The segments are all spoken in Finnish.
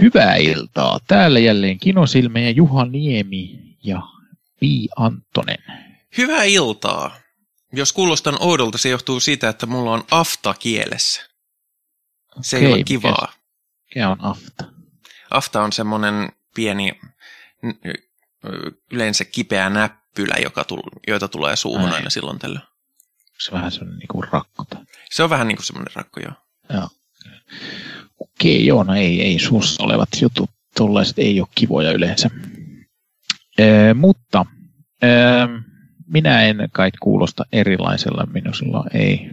Hyvää iltaa. Täällä jälleen Kinosilme ja Juha Niemi ja Pi Antonen. Hyvää iltaa. Jos kuulostan oudolta, se johtuu siitä, että mulla on afta kielessä. Se Okei, ei ole kivaa. Mikä on afta? Afta on semmoinen pieni, yleensä kipeä näppylä, joka tul, joita tulee suuhun Ai. aina silloin tällöin. Se vähän sellainen niin rakkota? Se on vähän niin kuin semmoinen rakko, joo. Joo. Okei, joo, no ei, ei suussa olevat jutut, tuollaiset ei ole kivoja yleensä. Ee, mutta ee, minä en kai kuulosta erilaisella, minulla ei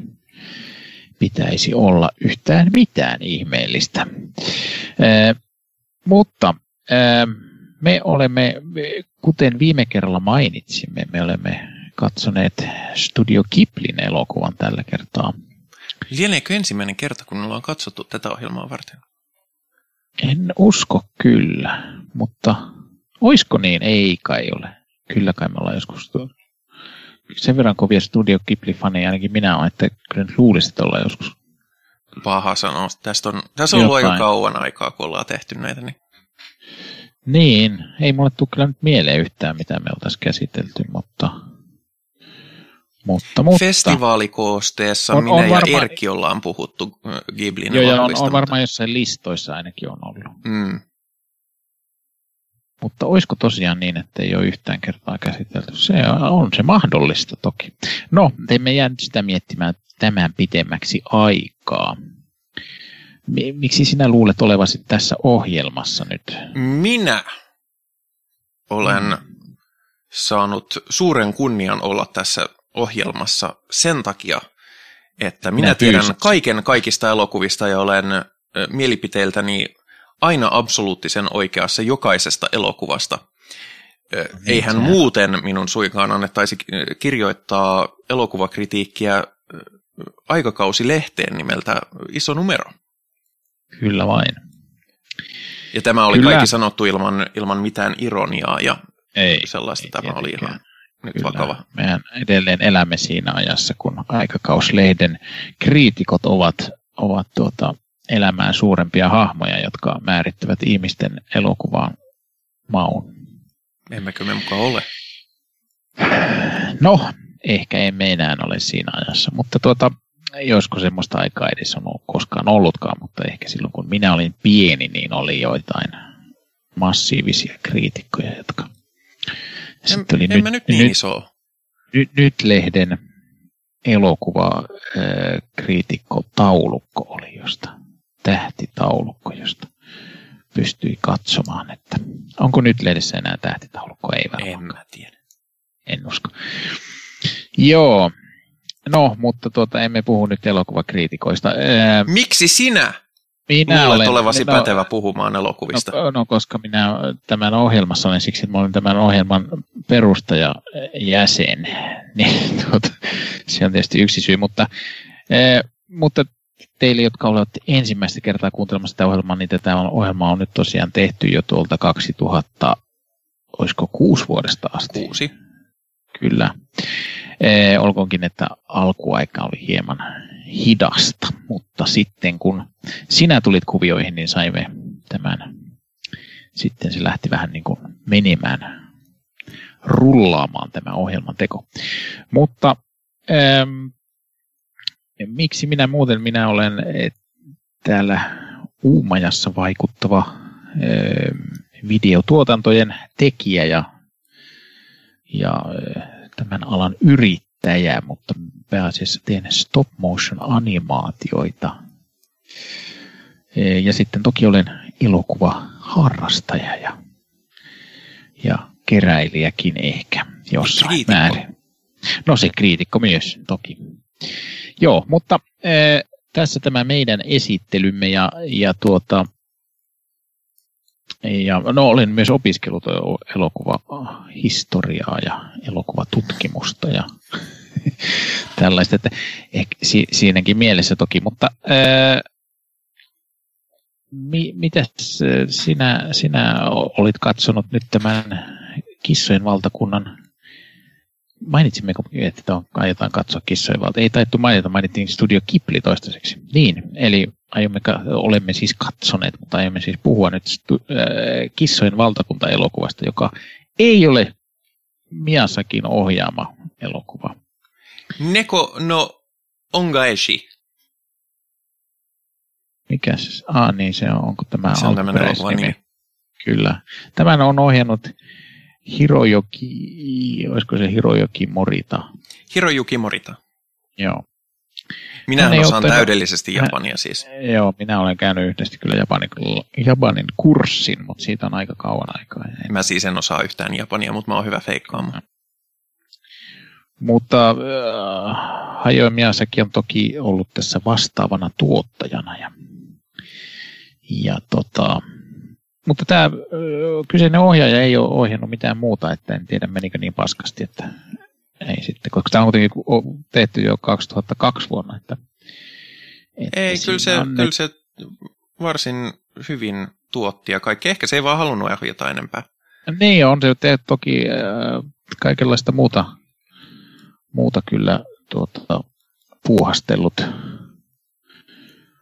pitäisi olla yhtään mitään ihmeellistä. Ee, mutta ee, me olemme, kuten viime kerralla mainitsimme, me olemme katsoneet Studio Kiplin elokuvan tällä kertaa. Lieneekö ensimmäinen kerta, kun ollaan katsottu tätä ohjelmaa varten? En usko kyllä, mutta oisko niin? Ei kai ole. Kyllä kai me ollaan joskus tuo. Sen verran kovia Studio Ghibli-faneja ainakin minä olen, että kyllä nyt luulisin, että ollaan joskus. Paha sanoa. Tästä on, tässä on ollut aika kauan aikaa, kun ollaan tehty näitä. Niin. Niin, ei mulle tule kyllä nyt mieleen yhtään, mitä me oltaisiin käsitelty, mutta... Mutta, mutta... Festivaalikoosteessa On- minä on ja varmaan- Erkki ollaan puhuttu ö, Ghiblin Joo, ja on, on varmaan jossain listoissa ainakin on ollut. Mm. Mutta olisiko tosiaan niin, että ei ole yhtään kertaa käsitelty? Se on, on se mahdollista toki. No, emme jää nyt sitä miettimään tämän pitemmäksi aikaa. Mi- Miksi sinä luulet olevasi tässä ohjelmassa nyt? Minä olen Mm. saanut suuren kunnian olla tässä ohjelmassa sen takia, että minä, Minä tiedän kaiken kaikista elokuvista ja olen mielipiteiltäni aina absoluuttisen oikeassa jokaisesta elokuvasta. Ö, Eihän muuten minun suinkaan annettaisi kirjoittaa elokuvakritiikkiä aikakausilehteen nimeltä Iso numero. Kyllä vain. Ja tämä oli Kyllä. kaikki sanottu ilman, ilman mitään ironiaa ja Ei. sellaista. ei Tämä oli tietenkään. ihan nyt Kyllä. vakava. Mehän edelleen elämme siinä ajassa, kun aikakauslehden kriitikot ovat, ovat tuota, elämään suurempia hahmoja, jotka määrittävät ihmisten elokuvaan maun. Emmekö me mukaan ole? No, ehkä emme enää ole siinä ajassa, mutta tuota, josko semmoista aikaa edes on koskaan ollutkaan, mutta ehkä silloin kun minä olin pieni, niin oli joitain massiivisia kriitikkoja, jotka... Ja En, sitten oli en mä nyt niin nyt, iso. nyt, nyt lehden elokuva äh, kriitikko taulukko oli, josta tähtitaulukko, josta pystyi katsomaan, että onko nyt lehdessä enää tähtitaulukko, ei varmaan. En mä tiedä. En usko. Joo. No, mutta tuota, emme puhu nyt elokuvakriitikoista. Ää, Miksi sinä minä luulet olen, olevasi no, pätevä puhumaan elokuvista? No, no, koska minä tämän ohjelmassa olen siksi, että mä olen tämän ohjelman perustajajäsen. Niin, tuota, se on tietysti yksi syy, mutta, ää, mutta teille, jotka olette ensimmäistä kertaa kuuntelemassa tätä ohjelmaa, niin tätä on- ohjelmaa on nyt tosiaan tehty jo tuolta 2000, olisiko kuusi vuodesta asti. Kuusi. Kyllä. Ee, olkoonkin, että alkuaika oli hieman hidasta, mutta sitten kun sinä tulit kuvioihin, niin saimme tämän, sitten se lähti vähän niin kuin menemään, rullaamaan tämä ohjelman teko. Mutta ähm, miksi minä muuten, minä olen eh, täällä Uumajassa vaikuttava ähm, videotuotantojen tekijä ja ja eh, tämän alan yrittäjä, mutta pääasiassa teen stop motion animaatioita. Eh, Ja sitten toki olen elokuva harrastaja ja, ja keräilijäkin ehkä jossain Kriitikko. määrin. No se kriitikko myös toki. Joo, mutta äh, tässä tämä meidän esittelymme ja, ja tuota, ja no olen myös opiskellut elokuvahistoriaa ja elokuvatutkimusta ja tällaista, että ehkä si, siinäkin mielessä toki, mutta mi, mitäs ää, sinä, sinä olit katsonut nyt tämän kissojen valtakunnan Mainitsimmeko, että on, aiotaan katsoa kissojen valta? Ei taittu mainita, mainittiin Studio Kipli toistaiseksi. Niin, eli aiomme, olemme siis katsoneet, mutta aiomme siis puhua nyt Kissojen valtakunta-elokuvasta, joka ei ole Miasakin ohjaama elokuva. Neko no Ongaeshi. Mikäs? Ah niin, se on, onko tämä Se on tämmöinen elokuva nimi. Kyllä. Tämän on ohjannut Hirojoki, olisiko se Hirojoki Morita? Hirojuki Morita. Joo. Ei osaan ottanut- täydellisesti Japania siis. Joo, minä olen käynyt yhdesti kyllä Japanin, Japanin kurssin, mutta siitä on aika kauan aikaa. En- Mä siis en osaa yhtään Japania, mutta mä oon hyvä feikkaamaan. Mutta äh, Hayao Miyazaki on toki ollut tässä vastaavana tuottajana. Ja, ja tota, mutta tämä äh, kyseinen ohjaaja ei ole ohjannut mitään muuta, että en tiedä menikö niin paskasti, että ei sitten, koska tämä on kuitenkin tehty jo 2002 vuonna. Että, että Ei, kyllä se, on kyllä se varsin hyvin tuotti ja kaikki. Ehkä se ei vaan halunnut ohjata enempää. Niin on se tehty toki äh, kaikenlaista muuta, muuta kyllä tuota, puuhastellut,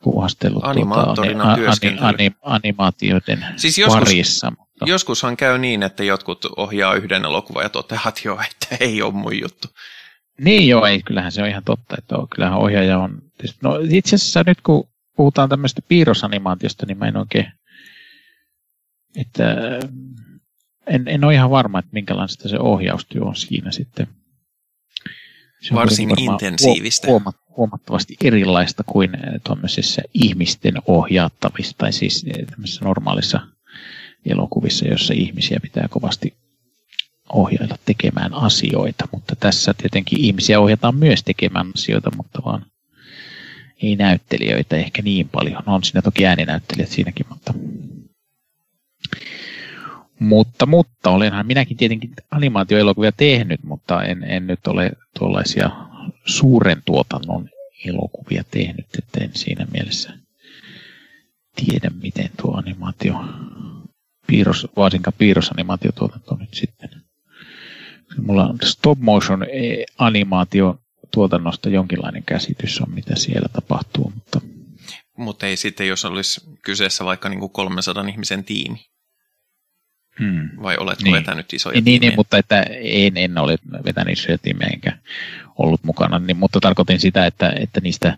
puuhastellut Animaattorina tuota, työskentely. ani, animaatioiden Siis joskus, parissa. Mutta, joskushan käy niin, että jotkut ohjaa yhden elokuvan ja toteavat jo, että ei ole mun juttu. niin joo, ei, kyllähän se on ihan totta, että on, kyllähän ohjaaja on, no itse asiassa nyt kun puhutaan tämmöistä piirrosanimaatiosta, niin mä en oikein, että en, en ole ihan varma, että minkälaista se ohjaustyö on siinä sitten. Se on Varsin intensiivistä. huoma- huomattavasti erilaista kuin eh, tuommoisissa ihmisten ohjaattavissa, tai siis eh, tämmöisissä normaalissa elokuvissa, joissa ihmisiä pitää kovasti ohjailla tekemään asioita, mutta tässä tietenkin ihmisiä ohjataan myös tekemään asioita, mutta vaan ei näyttelijöitä ehkä niin paljon. On siinä toki ääninäyttelijät siinäkin, mutta mutta, mutta olenhan minäkin tietenkin animaatioelokuvia tehnyt, mutta en, en nyt ole tuollaisia suuren tuotannon elokuvia tehnyt, että en siinä mielessä tiedä, miten tuo animaatio, piirros, varsinkaan piirrosanimaatiotuotanto nyt sitten. Mulla on stop motion animaatio tuotannosta jonkinlainen käsitys on, mitä siellä tapahtuu, mutta Mutta ei sitten, jos olisi kyseessä vaikka niin kuin 300 ihmisen tiimi. Hmm. Vai oletko Niin. vetänyt isoja Niin, niin, tiimejä? niin, mutta että en, en ole vetänyt isoja tiimejä enkä ollut mukana, niin, mutta tarkoitin sitä, että, että niistä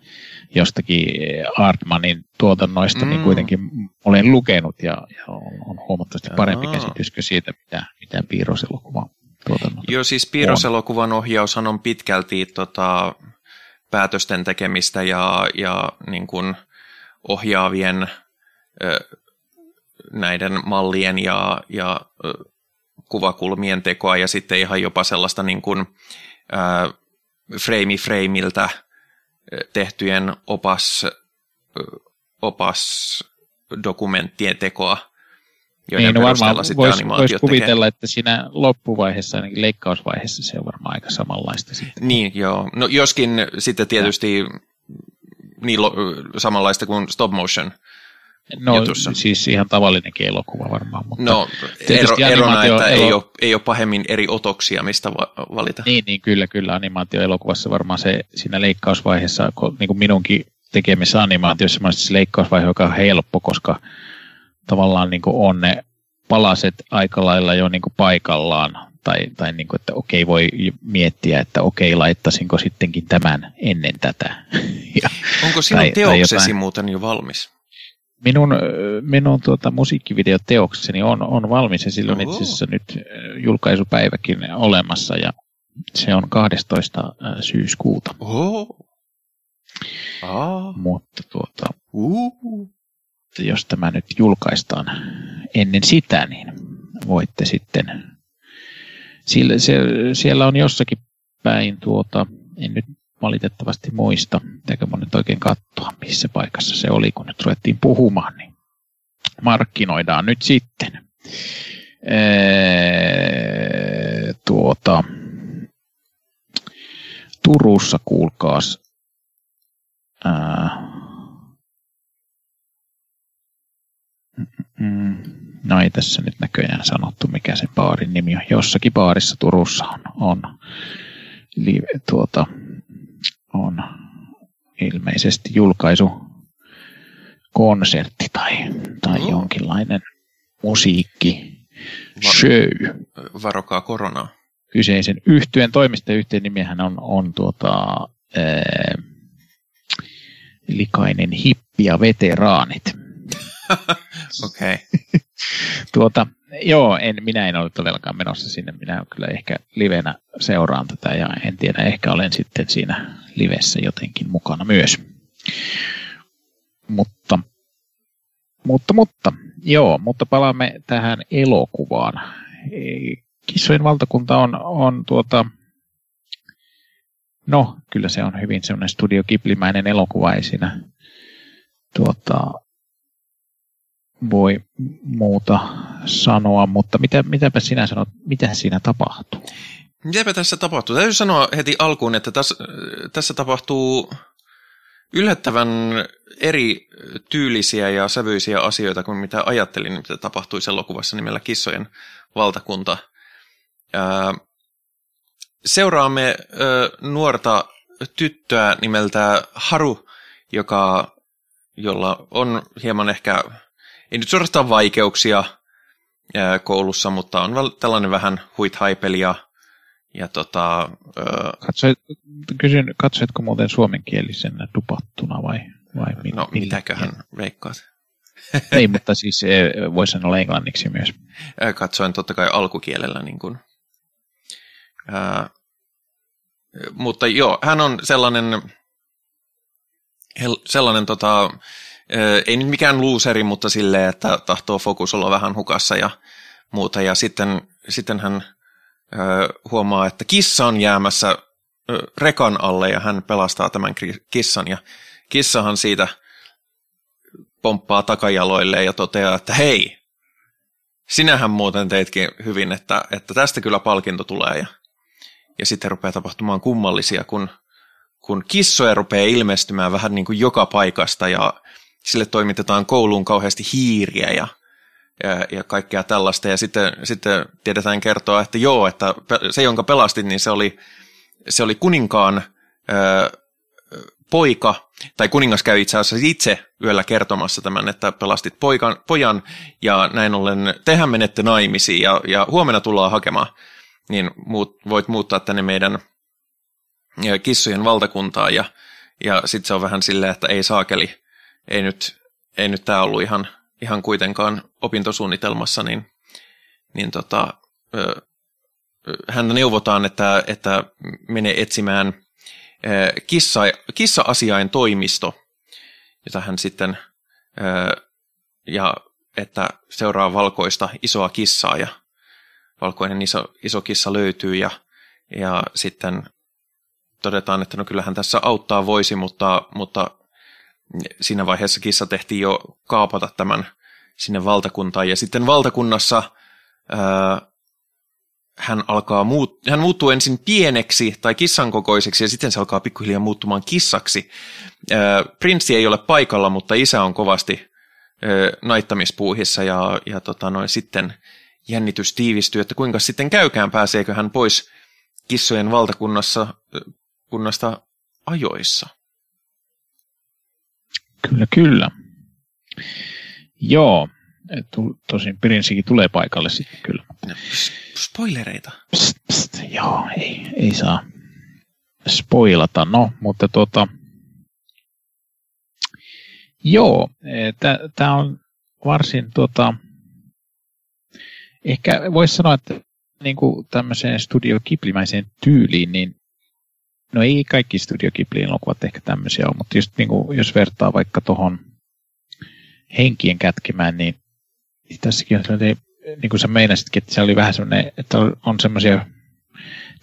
jostakin Artmanin tuotannoista mm. niin Mm. kuitenkin olen lukenut ja, ja on, huomattavasti parempi Aa. käsitys kuin siitä, mitä, mitä piirroselokuva tuotannot. Joo, siis piirroselokuvan ohjaushan on pitkälti tota, päätösten tekemistä ja, ja niin kuin ohjaavien ö, näiden mallien ja, ja kuvakulmien tekoa ja sitten ihan jopa sellaista niin kuin, ö, frame frameiltä tehtyjen opas, opas dokumenttien tekoa, joiden Niin, no varmaan sitten voisi vois animaatiot tekee. kuvitella, että siinä loppuvaiheessa, ainakin leikkausvaiheessa, se on varmaan aika samanlaista. Siitä. Niin, joo. No joskin sitten tietysti niin lo, samanlaista kuin stop motion. No jutussa. siis ihan tavallinenkin elokuva varmaan, mutta No, ero, erona, että ei elo- ole, ei ole pahemmin eri otoksia, mistä va- valita. Niin, niin kyllä, kyllä animaatioelokuvassa varmaan se siinä leikkausvaiheessa, ko- niin kuin minunkin tekemissä animaatioissa, mä se leikkausvaihe, joka on helppo, koska tavallaan niin kuin on ne palaset aika lailla jo niin kuin paikallaan, tai, tai niin kuin, että okei, voi miettiä, että okei, laittaisinko sittenkin tämän ennen tätä. ja Onko sinun tai- tai teoksesi jotain. muuten jo valmis? Minun, minun tuota, musiikkivideoteokseni on, on valmis ja sillä on Oho. itse asiassa nyt julkaisupäiväkin olemassa ja se on 12. ö, syyskuuta. Ah. Mutta tuota, Uh. jos tämä nyt julkaistaan ennen sitä, niin voitte sitten, sillä, se, siellä on jossakin päin tuota, en nyt valitettavasti muista, pitääkö mun nyt oikein katsoa, missä paikassa se oli, kun nyt ruvettiin puhumaan, niin markkinoidaan nyt sitten. Ee, tuota, Turussa kuulkaas, ää, Mm, no ei tässä nyt näköjään sanottu, mikä sen baarin nimi on. Jossakin baarissa Turussa on, on, li, tuota, on ilmeisesti julkaisu, konsertti tai, tai Mm. jonkinlainen musiikki show. Varokaa koronaa. Kyseisen yhtyeen toimistajayhteen nimihän on, on tuota, ää, likainen hippi ja veteraanit. Okei. Okay. Tuota, joo, en, minä en ole todellakaan menossa sinne. Minä kyllä ehkä livenä seuraan tätä ja en tiedä, ehkä olen sitten siinä livessä jotenkin mukana myös. Mutta, mutta, mutta, joo, mutta palaamme tähän elokuvaan. E, Kissojen valtakunta on, on tuota, no kyllä se on hyvin semmoinen Studio Ghibli-mäinen elokuva, ei siinä tuota, voi muuta sanoa, mutta mitä, mitäpä sinä sanot, mitä siinä tapahtuu? Mitäpä tässä tapahtuu? Täytyy sanoa heti alkuun, että tässä, tässä tapahtuu yllättävän eri tyylisiä ja sävyisiä asioita kuin mitä ajattelin, mitä tapahtuisi elokuvassa nimellä Kissojen valtakunta. Seuraamme nuorta tyttöä nimeltä Haru, joka, jolla on hieman ehkä, ei nyt suorastaan vaikeuksia koulussa, mutta on tällainen vähän huithaipeli ja, ja tota, ö, Katsoit, kysyn, katsoitko muuten suomenkielisenä dupattuna vai, vai mi- no mitäköhän veikkaat? Ei, mutta siis eh, voisi sanoa englanniksi myös. Katsoin totta kai alkukielellä. Niin kuin. Ää, mutta joo, hän on sellainen, sellainen tota, ei nyt mikään luuseri, mutta silleen, että tahtoo fokus olla vähän hukassa ja muuta. Ja sitten, sitten hän huomaa, että kissa on jäämässä ää, rekan alle ja hän pelastaa tämän kissan. Ja kissahan siitä pomppaa takajaloille ja toteaa, että hei, sinähän muuten teitkin hyvin, että, että tästä kyllä palkinto tulee. Ja, ja sitten rupeaa tapahtumaan kummallisia, kun, kun kissoja rupeaa ilmestymään vähän niin kuin joka paikasta ja sille toimitetaan kouluun kauheasti hiiriä ja, ja, ja kaikkea tällaista. Ja sitten, sitten tiedetään kertoa, että joo, että se, jonka pelastit, niin se oli, se oli kuninkaan ö, poika, tai kuningas käy itse asiassa itse yöllä kertomassa tämän, että pelastit poikan, pojan, ja näin ollen tehän menette naimisiin, ja, ja huomenna tullaan hakemaan, niin muut, voit muuttaa tänne meidän kissojen valtakuntaan, ja, ja sitten se on vähän silleen, että ei saakeli, ei nyt, ei nyt tämä ollut ihan, ihan kuitenkaan opintosuunnitelmassa, niin, niin tota, ö, häntä neuvotaan, että, että menee etsimään ö, kissa, kissa-asiain toimisto, jota hän sitten, ö, ja että seuraa valkoista isoa kissaa, ja valkoinen iso, iso kissa löytyy, ja, ja sitten todetaan, että no kyllähän tässä auttaa voisi, mutta, mutta siinä vaiheessa kissa tehtiin jo kaapata tämän sinne valtakuntaan. Ja sitten valtakunnassa ää, hän alkaa muut, hän muuttuu ensin pieneksi tai kissan kokoiseksi ja sitten se alkaa pikkuhiljaa muuttumaan kissaksi. Ää, prinssi ei ole paikalla, mutta isä on kovasti ää, naittamispuuhissa ja, ja tota noin, sitten jännitys tiivistyy, että kuinka sitten käykään, pääseekö hän pois kissojen valtakunnassa kunnasta ajoissa. Kyllä, kyllä. Joo, tosin Pirinsikin tulee paikalle sitten kyllä. S- Spoilereita. Pst, pst, joo, ei, ei saa spoilata. No, mutta tota, joo, tämä on varsin tota, ehkä voisi sanoa, että niin kuin tämmöiseen Studio Ghibli-mäiseen tyyliin, niin no ei kaikki Studio Ghiblin elokuvat ehkä tämmöisiä ole, mutta just niin kuin, jos vertaa vaikka tuohon henkien kätkemään, niin tässäkin on sellainen, niin kuin sä meinasitkin, että se oli vähän semmoinen, että on semmoisia,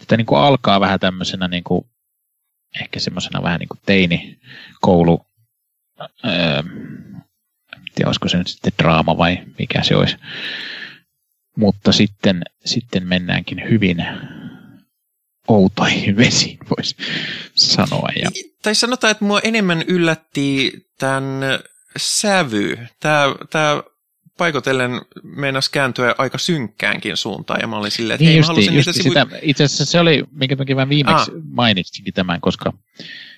että niin kuin alkaa vähän tämmöisenä niin kuin, ehkä semmoisena vähän niin kuin teinikoulu, öö, tiedä, olisiko se nyt sitten draama vai mikä se olisi. Mutta sitten, sitten mennäänkin hyvin outoihin vesiin, voisi sanoa. Ja, Tai sanotaan, että mua enemmän yllätti tämän sävy. Tämä, tämä paikotellen meinasi kääntyä aika synkkäänkin suuntaan, ja mä olin silleen, että niin hei, mä justi, halusin justi niitä sivu... sitä, itse asiassa se oli, minkä takia mä viimeksi ah. mainitsinkin tämän, koska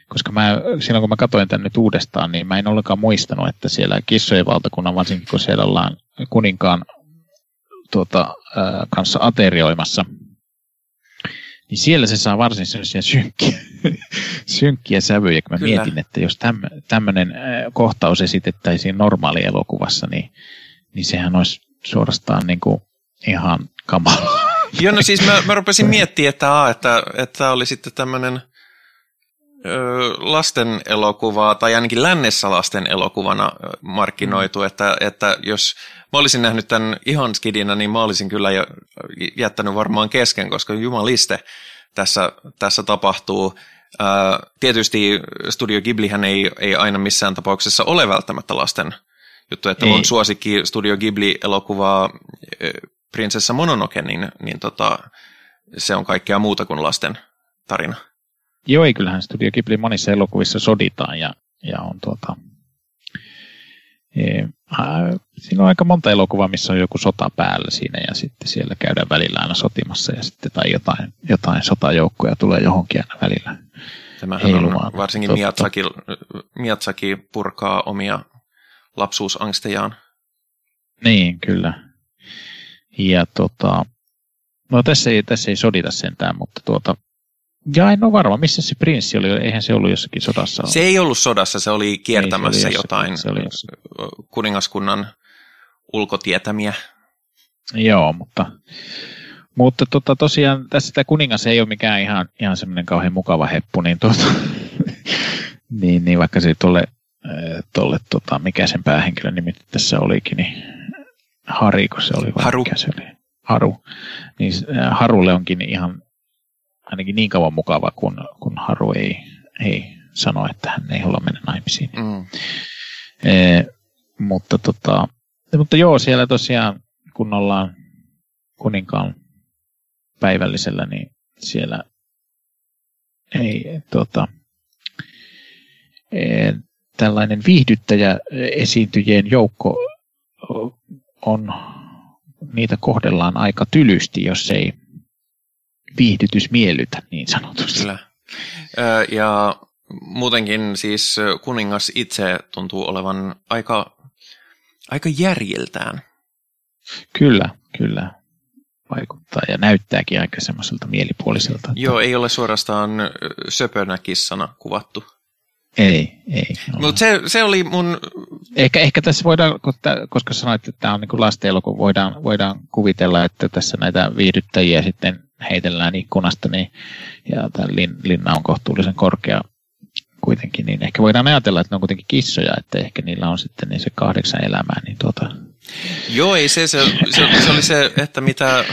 koska mä, silloin kun mä katsoin tänne nyt uudestaan, niin mä en ollenkaan muistanut, että siellä kissojen valtakunnan, varsinkin kun siellä ollaan kuninkaan tuota, äh, kanssa aterioimassa, niin siellä se saa varsin sellaisia synkkiä, synkkiä sävyjä, kun mä Kyllä. mietin, että jos tämmöinen kohtaus esitettäisiin normaali elokuvassa, niin, niin sehän olisi suorastaan niin kuin ihan kamala. Joo, no siis mä, mä rupesin miettimään, että, että, että oli sitten tämmöinen lasten elokuvaa, tai ainakin lännessä lasten elokuvana markkinoitu, mm. että, että jos mä olisin nähnyt tämän ihan skidinä, niin mä olisin kyllä jo jättänyt varmaan kesken, koska jumaliste tässä, tässä tapahtuu. Ää, tietysti Studio Ghiblihän ei, ei aina missään tapauksessa ole välttämättä lasten juttu, että ei. mun suosikki Studio Ghibli-elokuvaa Prinsessa Mononoke, niin, niin tota, se on kaikkea muuta kuin lasten tarina. Joo, ei kyllähän Studio Ghibli monissa elokuvissa soditaan ja, ja on tuota, e, siinä on aika monta elokuvaa, missä on joku sota päällä siinä ja sitten siellä käydään välillä aina sotimassa ja sitten tai jotain, jotain sotajoukkoja tulee johonkin aina välillä. Tämähän on varsinkin Miyazaki, Miyazaki purkaa omia lapsuusangstejaan. Niin, kyllä. Ja tota, no tässä ei, tässä ei sodita sentään, mutta tuota, ja en ole varma, missä se prinssi oli, eihän se ollut jossakin sodassa. Se ei ollut sodassa, se oli kiertämässä se oli jotain se oli kuningaskunnan ulkotietämiä. Joo, mutta, mutta tota, tosiaan tässä tämä kuningas ei ole mikään ihan, ihan semmoinen kauhean mukava heppu, niin, tuota, niin, niin vaikka se tuolle, tolle, tota, mikä sen päähenkilön nimi tässä olikin, niin Hariko se oli. Vai Haru. Mikä se oli? Haru. Niin Harulle onkin ihan ainakin niin kauan mukava, kun, kun Haru ei, ei sano, että hän ei halua mennä naimisiin. Mm. E, mutta, tota, mutta joo, siellä tosiaan, kun ollaan kuninkaan päivällisellä, niin siellä ei, tota, e, tällainen viihdyttäjä esiintyjien joukko on, niitä kohdellaan aika tylysti, jos ei viihdytys miellytä niin sanotusti. Kyllä. Ja muutenkin siis kuningas itse tuntuu olevan aika, aika järjeltään. Kyllä, kyllä. Vaikuttaa ja näyttääkin aika semmoiselta mielipuoliselta. Joo, ei ole suorastaan söpönä kissana kuvattu. Ei, ei. Mutta se, se oli mun... Ehkä, ehkä tässä voidaan, koska sanoit, että tämä on niin lasten elokuva, voidaan, voidaan kuvitella, että tässä näitä viihdyttäjiä sitten heitellään ikkunasta, niin, ja tämä lin, linna on kohtuullisen korkea kuitenkin, niin ehkä voidaan ajatella, että ne on kuitenkin kissoja, että ehkä niillä on sitten niin se kahdeksan elämää. Niin tuota... Joo, ei se, se, se, se oli se, että mitä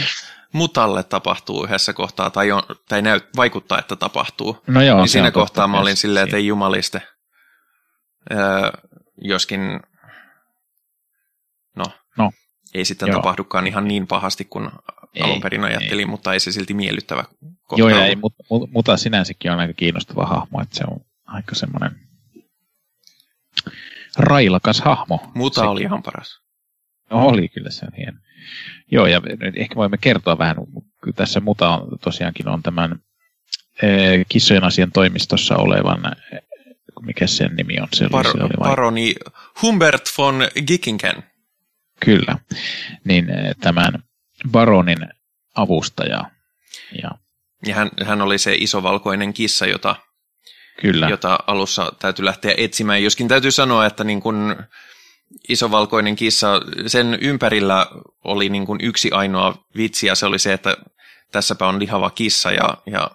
mutalle tapahtuu yhdessä kohtaa, tai, on, tai näyt, vaikuttaa, että tapahtuu. No joo, niin siinä kohtaa mä olin silleen, että ei jumaliste. Öö, joskin, no, no, ei sitten joo. tapahdukaan ihan niin pahasti kuin ei, alun perin ajattelin, ei. mutta ei se silti miellyttävä kohta Joo, ei, mutta, mutta sinänsäkin on aika kiinnostava hahmo, että se on aika semmoinen railakas hahmo. Mutta oli ihan paras. No, oli kyllä se on hieno. Joo, ja nyt ehkä voimme kertoa vähän, tässä Muta on, tosiaankin on tämän e, kissojen asian toimistossa olevan, mikä sen nimi on? Se Par- oli, oli vai... Paroni Humbert von Gickingen. Kyllä, niin e, tämän baronin avustaja. Ja, ja hän, hän oli se iso valkoinen kissa, jota, Kyllä. jota alussa täytyy lähteä etsimään. Joskin täytyy sanoa, että niin kun isovalkoinen kissa, sen ympärillä oli niin kuin yksi ainoa vitsi ja se oli se, että tässäpä on lihava kissa ja, ja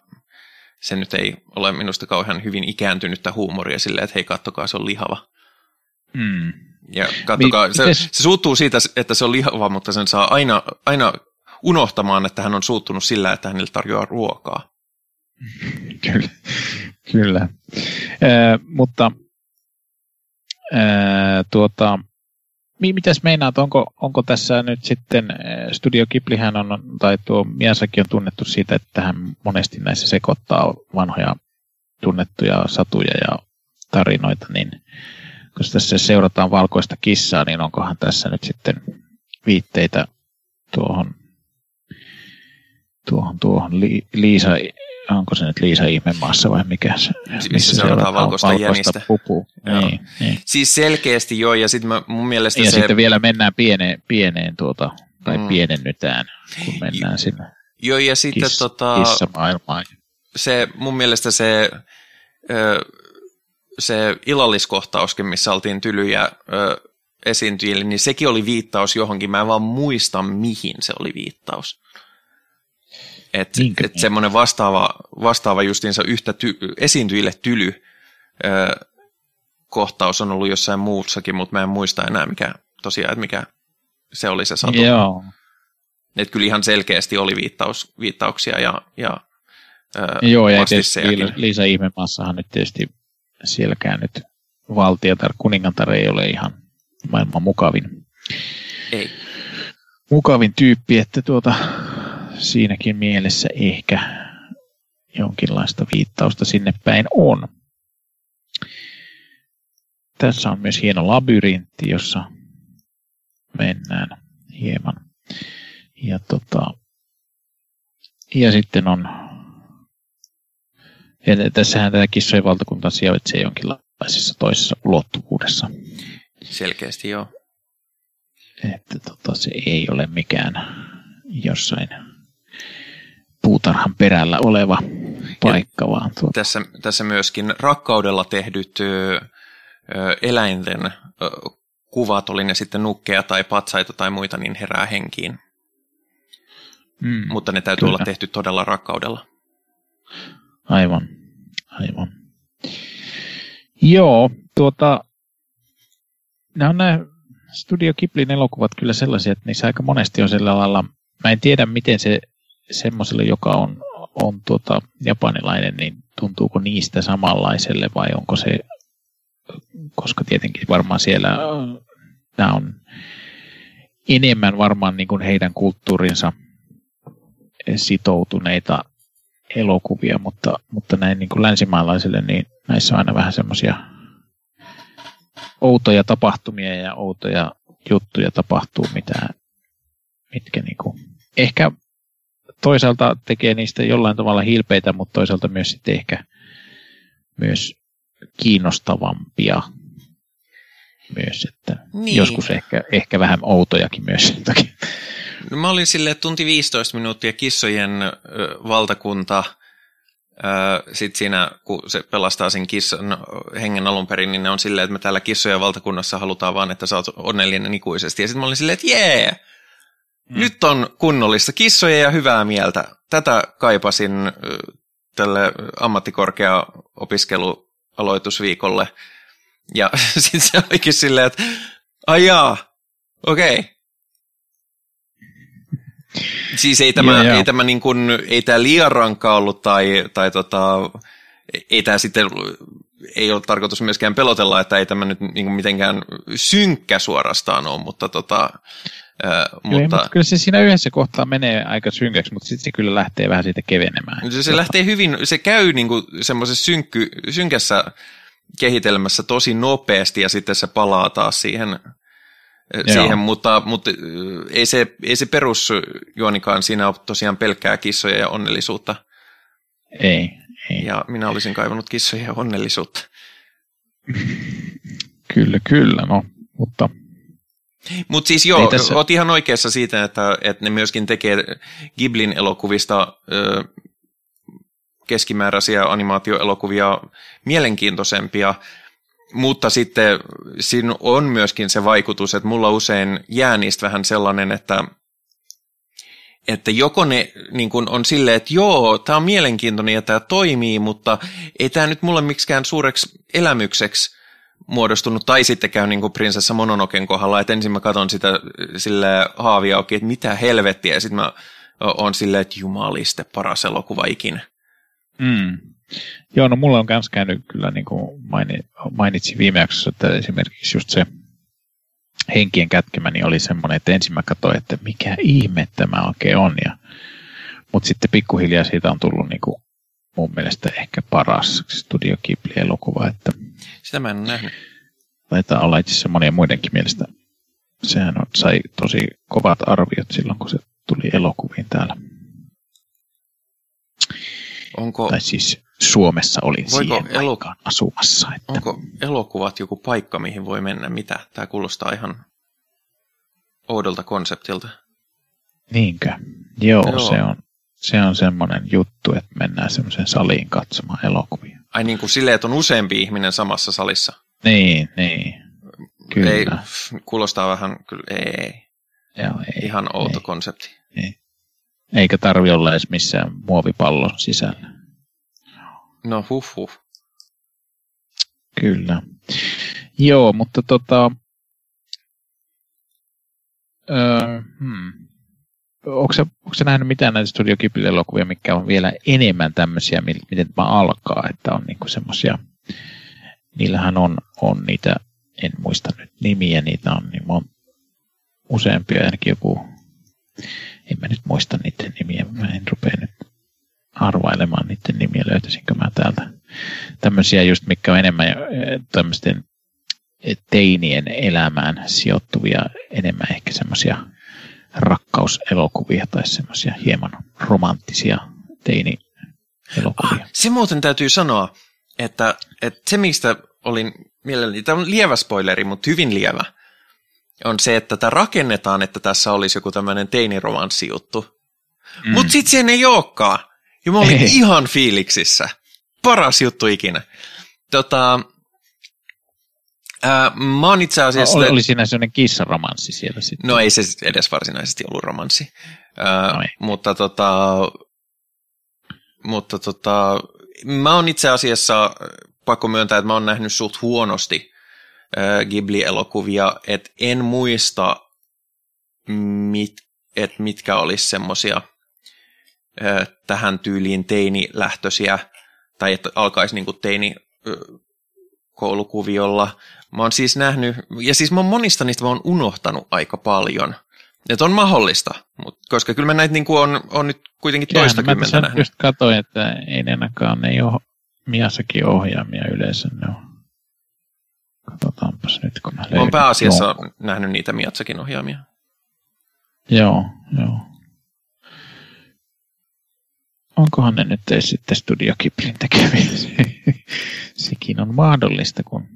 se nyt ei ole minusta kauhean hyvin ikääntynyttä huumoria silleen, että hei kattokaa se on lihava. Mm. Ja kattokaa, se, se suuttuu siitä, että se on lihava, mutta sen saa aina, aina unohtamaan, että hän on suuttunut sillä, että hänelle tarjoaa ruokaa. Kyllä, kyllä. Äh, mutta Ää, tuota, mitäs meinaat, onko, onko tässä nyt sitten, Studio Ghiblihän on, tai tuo Miyazaki on tunnettu siitä, että hän monesti näissä sekoittaa vanhoja tunnettuja satuja ja tarinoita, niin kun tässä seurataan valkoista kissaa, niin onkohan tässä nyt sitten viitteitä tuohon, tuohon, tuohon Liisa onko se nyt Liisa Ihmemaassa vai mikä se, missä, missä seurataan valkoista, valkoista. Pupua. Niin, niin. Siis selkeästi joo, ja sitten mun mielestä ja se... sitten vielä mennään pieneen, pieneen tuota, tai mm. pienennytään, kun mennään sinne Joo, ja sitten kiss, tota, kissamaailmaan. Se, mun mielestä se, se illalliskohtauskin, missä oltiin tylyjä esiintyjille, niin sekin oli viittaus johonkin. Mä en vaan muista, mihin se oli viittaus. Että et semmoinen vastaava, vastaava justiinsa yhtä ty, esiintyjille tyly ö, kohtaus on ollut jossain muussakin, mutta mä en muista enää mikä, tosiaan, että mikä se oli se satu. Joo. Että kyllä ihan selkeästi oli viittaus, viittauksia ja, ja ö, Joo, ja Liisa Ihmemaassahan nyt tietysti sielläkään nyt valtiotar, kuningantar ei ole ihan maailman mukavin. Ei. Mukavin tyyppi, että tuota, siinäkin mielessä ehkä jonkinlaista viittausta sinne päin on. Tässä on myös hieno labyrintti, jossa mennään hieman. Ja, tota, ja sitten on, ja tässähän tämä kissojen valtakunta sijaitsee jonkinlaisessa toisessa ulottuvuudessa. Selkeästi joo. Että tota, se ei ole mikään jossain puutarhan perällä oleva paikka. Ja vaan tuota. tässä, tässä myöskin rakkaudella tehdyt ö, eläinten ö, kuvat, oli ne sitten nukkeja tai patsaita tai muita, niin herää henkiin. Mm, Mutta ne täytyy kyllä. olla tehty todella rakkaudella. Aivan, aivan. Joo, tuota, nämä on nämä Studio Kiplin elokuvat kyllä sellaisia, että niissä aika monesti on sillä lailla, mä en tiedä miten se semmoiselle, joka on, on tuota, japanilainen, niin tuntuuko niistä samanlaiselle vai onko se, koska tietenkin varmaan siellä nämä on enemmän varmaan niin kuin heidän kulttuurinsa sitoutuneita elokuvia, mutta, mutta näin niin kuin länsimaalaisille, niin näissä on aina vähän semmoisia outoja tapahtumia ja outoja juttuja tapahtuu, mitä, mitkä niin kuin, ehkä toisaalta tekee niistä jollain tavalla hilpeitä, mutta toisaalta myös sitten ehkä myös kiinnostavampia myös, että niin. joskus ehkä, ehkä vähän outojakin myös No, mä olin sille tunti 15 minuuttia kissojen valtakunta. Sitten siinä, kun se pelastaa sen kissan hengen alun perin, niin ne on silleen, että me täällä kissojen valtakunnassa halutaan vaan, että sä oot onnellinen ikuisesti. Ja sitten mä olin silleen, että jee, yeah! Mm. Nyt on kunnollista kissoja ja hyvää mieltä. Tätä kaipasin tälle ammattikorkea-opiskelualoitusviikolle. Ja sitten se olikin silleen, että ajaa, okei. Okay. Siis ei tämä, yeah, ei tämä, niin kuin, ei tämä liian rankka ollut tai, tai tota, ei tämä sitten ei ole tarkoitus myöskään pelotella, että ei tämä nyt niin mitenkään synkkä suorastaan ole, mutta tota, kyllä, mutta, mutta kyllä se siinä yhdessä kohtaa menee aika synkäksi, mutta sitten se kyllä lähtee vähän siitä kevenemään. Se, se lähtee hyvin, se käy niin kuin semmoisessa synkky, synkässä kehitelmässä tosi nopeasti ja sitten se palaa taas siihen, siihen mutta, mutta ei, se, ei se perusjuonikaan siinä ole tosiaan pelkkää kissoja ja onnellisuutta. Ei, ei. Ja minä olisin kaivannut kissoja ja onnellisuutta. kyllä, kyllä, no, mutta mutta siis joo, tässä... oot ihan oikeassa siitä, että, että ne myöskin tekee Giblin elokuvista ö, keskimääräisiä animaatioelokuvia mielenkiintoisempia, mutta sitten siinä on myöskin se vaikutus, että mulla usein jää niistä vähän sellainen, että, että joko ne niin kun on silleen, että joo, tämä on mielenkiintoinen ja tämä toimii, mutta ei tämä nyt mulle miksikään suureksi elämykseksi muodostunut, tai sitten käy niin kuin prinsessa Mononoken kohdalla, että ensin mä katson sitä sille haavia auki, että mitä helvettiä, ja sitten mä oon silleen, että jumaliste, paras elokuva ikinä. Mm. Joo, no mulla on myös käynyt kyllä, niin kuin mainitsin viime jaksossa, että esimerkiksi just se henkien kätkemä niin oli semmoinen, että ensin mä katsoin, että mikä ihme tämä oikein on. Ja, mutta sitten pikkuhiljaa siitä on tullut niin kuin mun mielestä ehkä paras Studio Ghibli-elokuva. Että Sitä mä en nähnyt. Taitaa olla itse asiassa monien muidenkin mielestä. Sehän on, sai tosi kovat arviot silloin, kun se tuli elokuviin täällä. Onko, Tai siis Suomessa olin Voiko siihen elo- asumassa. Että onko elokuvat joku paikka, mihin voi mennä? Mitä? Tämä kuulostaa ihan oudolta konseptilta. Niinkö? Joo, Joo. Se, on, se on semmoinen juttu, että mennään semmoisen saliin katsomaan elokuvia. Ai niin kuin silleen, että on useampi ihminen samassa salissa. Niin, niin. Kyllä. Ei, kuulostaa vähän, kyllä ei, Joo, ei, ihan outo ei. konsepti. Eikä tarvi olla edes missään muovipallon sisällä. No huh huh. Kyllä. Joo, mutta tota... Öö, hmm. Onko sä, onko sä nähnyt mitään näitä Studio Ghibli-elokuvia, mikä on vielä enemmän tämmöisiä, mi- miten tämä alkaa, että on niinku semmoisia, niillähän on, on niitä, en muista nyt nimiä, niitä on niin mon, useampia, ainakin joku, en mä nyt muista niiden nimiä, mä en rupea nyt arvailemaan niiden nimiä, löytäisinkö mä täältä tämmöisiä just, mikä on enemmän eh, tämmöisten eh, teinien elämään sijoittuvia, enemmän ehkä semmoisia rakkauselokuvia tai semmoisia hieman romanttisia teini-elokuvia. Ah, se muuten täytyy sanoa, että, että se mistä olin mielelläni, tämä on lievä spoileri, mutta hyvin lievä, on se, että tätä rakennetaan, että tässä olisi joku tämmöinen teiniromanssijuttu. Mm. Mutta sitten sen ei olekaan. Ja mä olin ihan fiiliksissä. Paras juttu ikinä. Tota, ää, mä oon itse asiassa... oli, oli siinä semmoinen kissaromanssi siellä sitten. No ei se edes varsinaisesti ollut romanssi. Ää, No ei. mutta tota, mutta tota, mä oon itse asiassa, pakko myöntää, että mä oon nähnyt suht huonosti Ghibli-elokuvia, että en muista, mit, että mitkä olisi semmosia ää, tähän tyyliin teinilähtöisiä, tai että alkaisi niinku teini koulukuviolla. Mä oon siis nähnyt, ja siis mä oon monista niistä mä oon unohtanut aika paljon. Että on mahdollista, mut, koska kyllä mä näitä niinku on, on nyt kuitenkin toista kymmentä nähnyt. just katsoin, että ei ne ainakaan, ne ei ole Miasakin ohjaamia yleensä. Ne on. Katsotaanpas nyt, kun mä löydän. Oon pääasiassa jonkun. nähnyt niitä Miatsakin ohjaamia. Joo, joo. Onkohan ne nyt edes sitten Studio Ghiblin tekemiä? Sekin on mahdollista, kun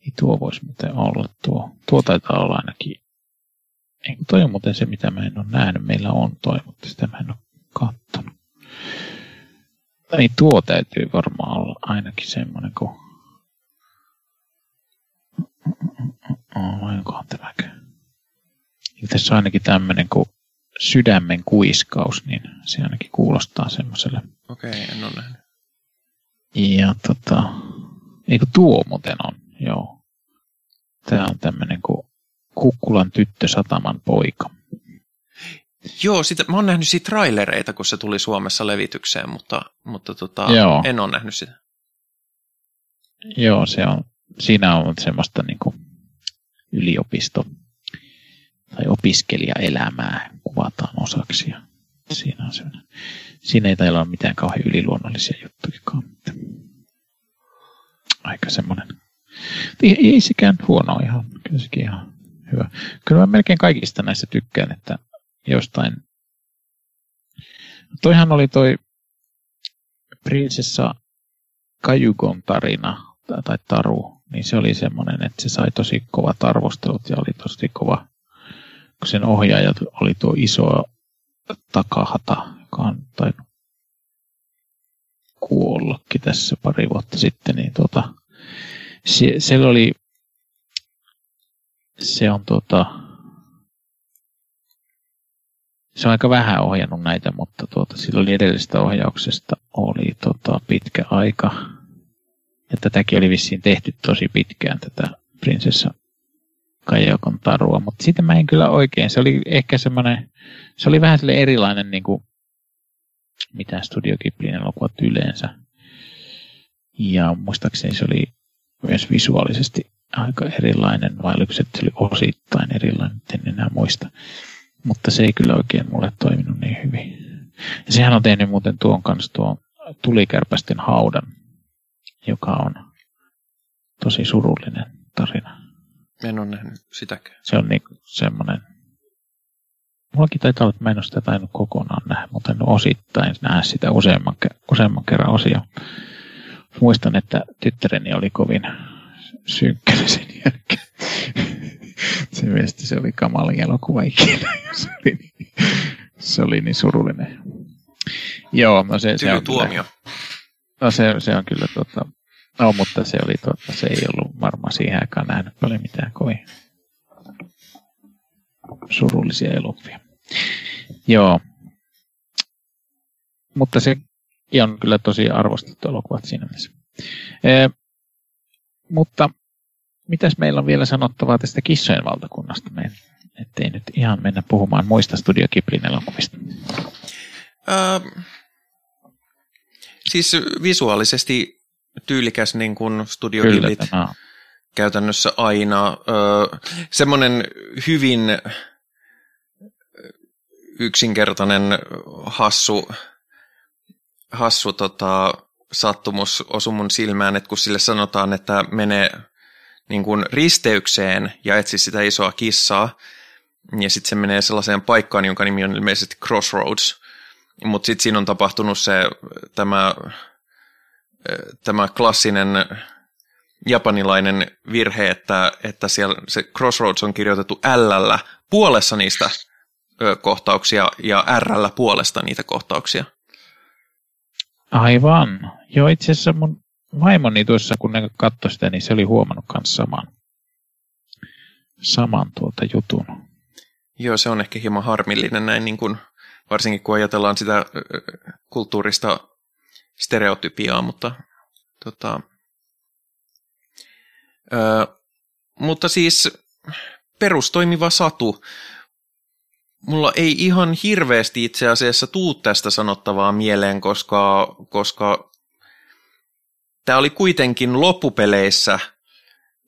ei tuo voisi muuten olla tuo. Tuo taitaa olla ainakin, ei kun toi on muuten se, mitä mä en ole nähnyt. Meillä on toi, mutta sitä mä en ole kattonut. Ei tuo täytyy varmaan olla ainakin semmoinen kuin... Oh, vai onkohan tämäkö? Tässä on ainakin tämmöinen kuin sydämen kuiskaus, niin se ainakin kuulostaa semmoiselle. Okei, okay, en ole nähnyt. Ja tota, eikö tuo muuten on, joo. Tämä on tämmöinen kuin Kukkulan tyttö Sataman poika. Joo, sitä, mä oon nähnyt siitä trailereita, kun se tuli Suomessa levitykseen, mutta, mutta tota, Joo. en ole nähnyt sitä. Joo, se on, siinä on semmoista niin kuin yliopisto- tai opiskelijaelämää kuvataan osaksi. Ja siinä, on semmoinen, siinä ei taida olla mitään kauhean yliluonnollisia juttuja. Mutta aika semmoinen. Ei, ei sekään huono ihan. Kyllä sekin ihan hyvä. Kyllä mä melkein kaikista näistä tykkään, että jostain... Toihan oli toi prinsessa Kajugon tarina tai taru, niin se oli semmoinen, että se sai tosi kovat arvostelut ja oli tosi kova, kun sen ohjaaja oli tuo iso takahata, joka on tainnut kuollakin tässä pari vuotta sitten, niin tota, se, se oli, se on tota, se on aika vähän ohjannut näitä, mutta tuota, sillä oli edellisestä ohjauksesta oli tota, pitkä aika. Ja tätäkin oli vissiin tehty tosi pitkään, tätä prinsessa Kajakon tarua, mutta sitä mä en kyllä oikein. Se oli ehkä semmoinen, se oli vähän sille erilainen niin kuin, mitä Studio Ghiblin elokuvat yleensä. Ja muistaakseni se oli myös visuaalisesti aika erilainen, vai oliko se, se oli osittain erilainen, en enää muista. Mutta se ei kyllä oikein mulle toiminut niin hyvin. Ja sehän on tehnyt muuten tuon kanssa tuon tulikärpästen haudan, joka on tosi surullinen tarina. En ole nähnyt sitäkään. Se on niin semmoinen, mullakin taitaa olla, että mä en ole sitä tainnut kokonaan nähdä, mutta en osittain nähdä sitä useamman, useamman kerran osia. Muistan, että tyttäreni oli kovin synkkänä sen jälkeen. se mielestä se oli kamalin elokuva ikinä. se, oli niin, se oli niin surullinen. Joo, no se, se on tuomio. No se, se on kyllä tota, no mutta se oli tota, se ei ollut varmaan siihen aikaan nähnyt paljon mitään kovin surullisia elokuvia. Joo. Mutta se on kyllä tosi arvostettu elokuvat siinä mielessä. E, mutta mitäs meillä on vielä sanottavaa tästä kissojen valtakunnasta? Me, ettei nyt ihan mennä puhumaan muista Studio Kiplin elokuvista. Äh, siis visuaalisesti tyylikäs niin kuin Studio Kyllä, Ghiblit käytännössä aina. Äh, semmoinen hyvin yksinkertainen hassu, hassu tota, sattumus osui mun silmään, että kun sille sanotaan, että menee niin kuin risteykseen ja etsi sitä isoa kissaa, ja sitten se menee sellaiseen paikkaan, jonka nimi on ilmeisesti Crossroads, mutta sitten siinä on tapahtunut se tämä, tämä klassinen japanilainen virhe, että, että siellä se Crossroads on kirjoitettu L puolessa niistä kohtauksia ja R puolesta niitä kohtauksia. Aivan. Joo, itse asiassa mun vaimoni tuossa, kun ne katsoi sitä, niin se oli huomannut myös saman, saman tuota jutun. Joo, se on ehkä hieman harmillinen näin, niin kuin, varsinkin kun ajatellaan sitä kulttuurista stereotypiaa, mutta tota, ö, mutta siis perustoimiva satu. Mulla ei ihan hirveästi itse asiassa tuu tästä sanottavaa mieleen, koska, koska tämä oli kuitenkin loppupeleissä,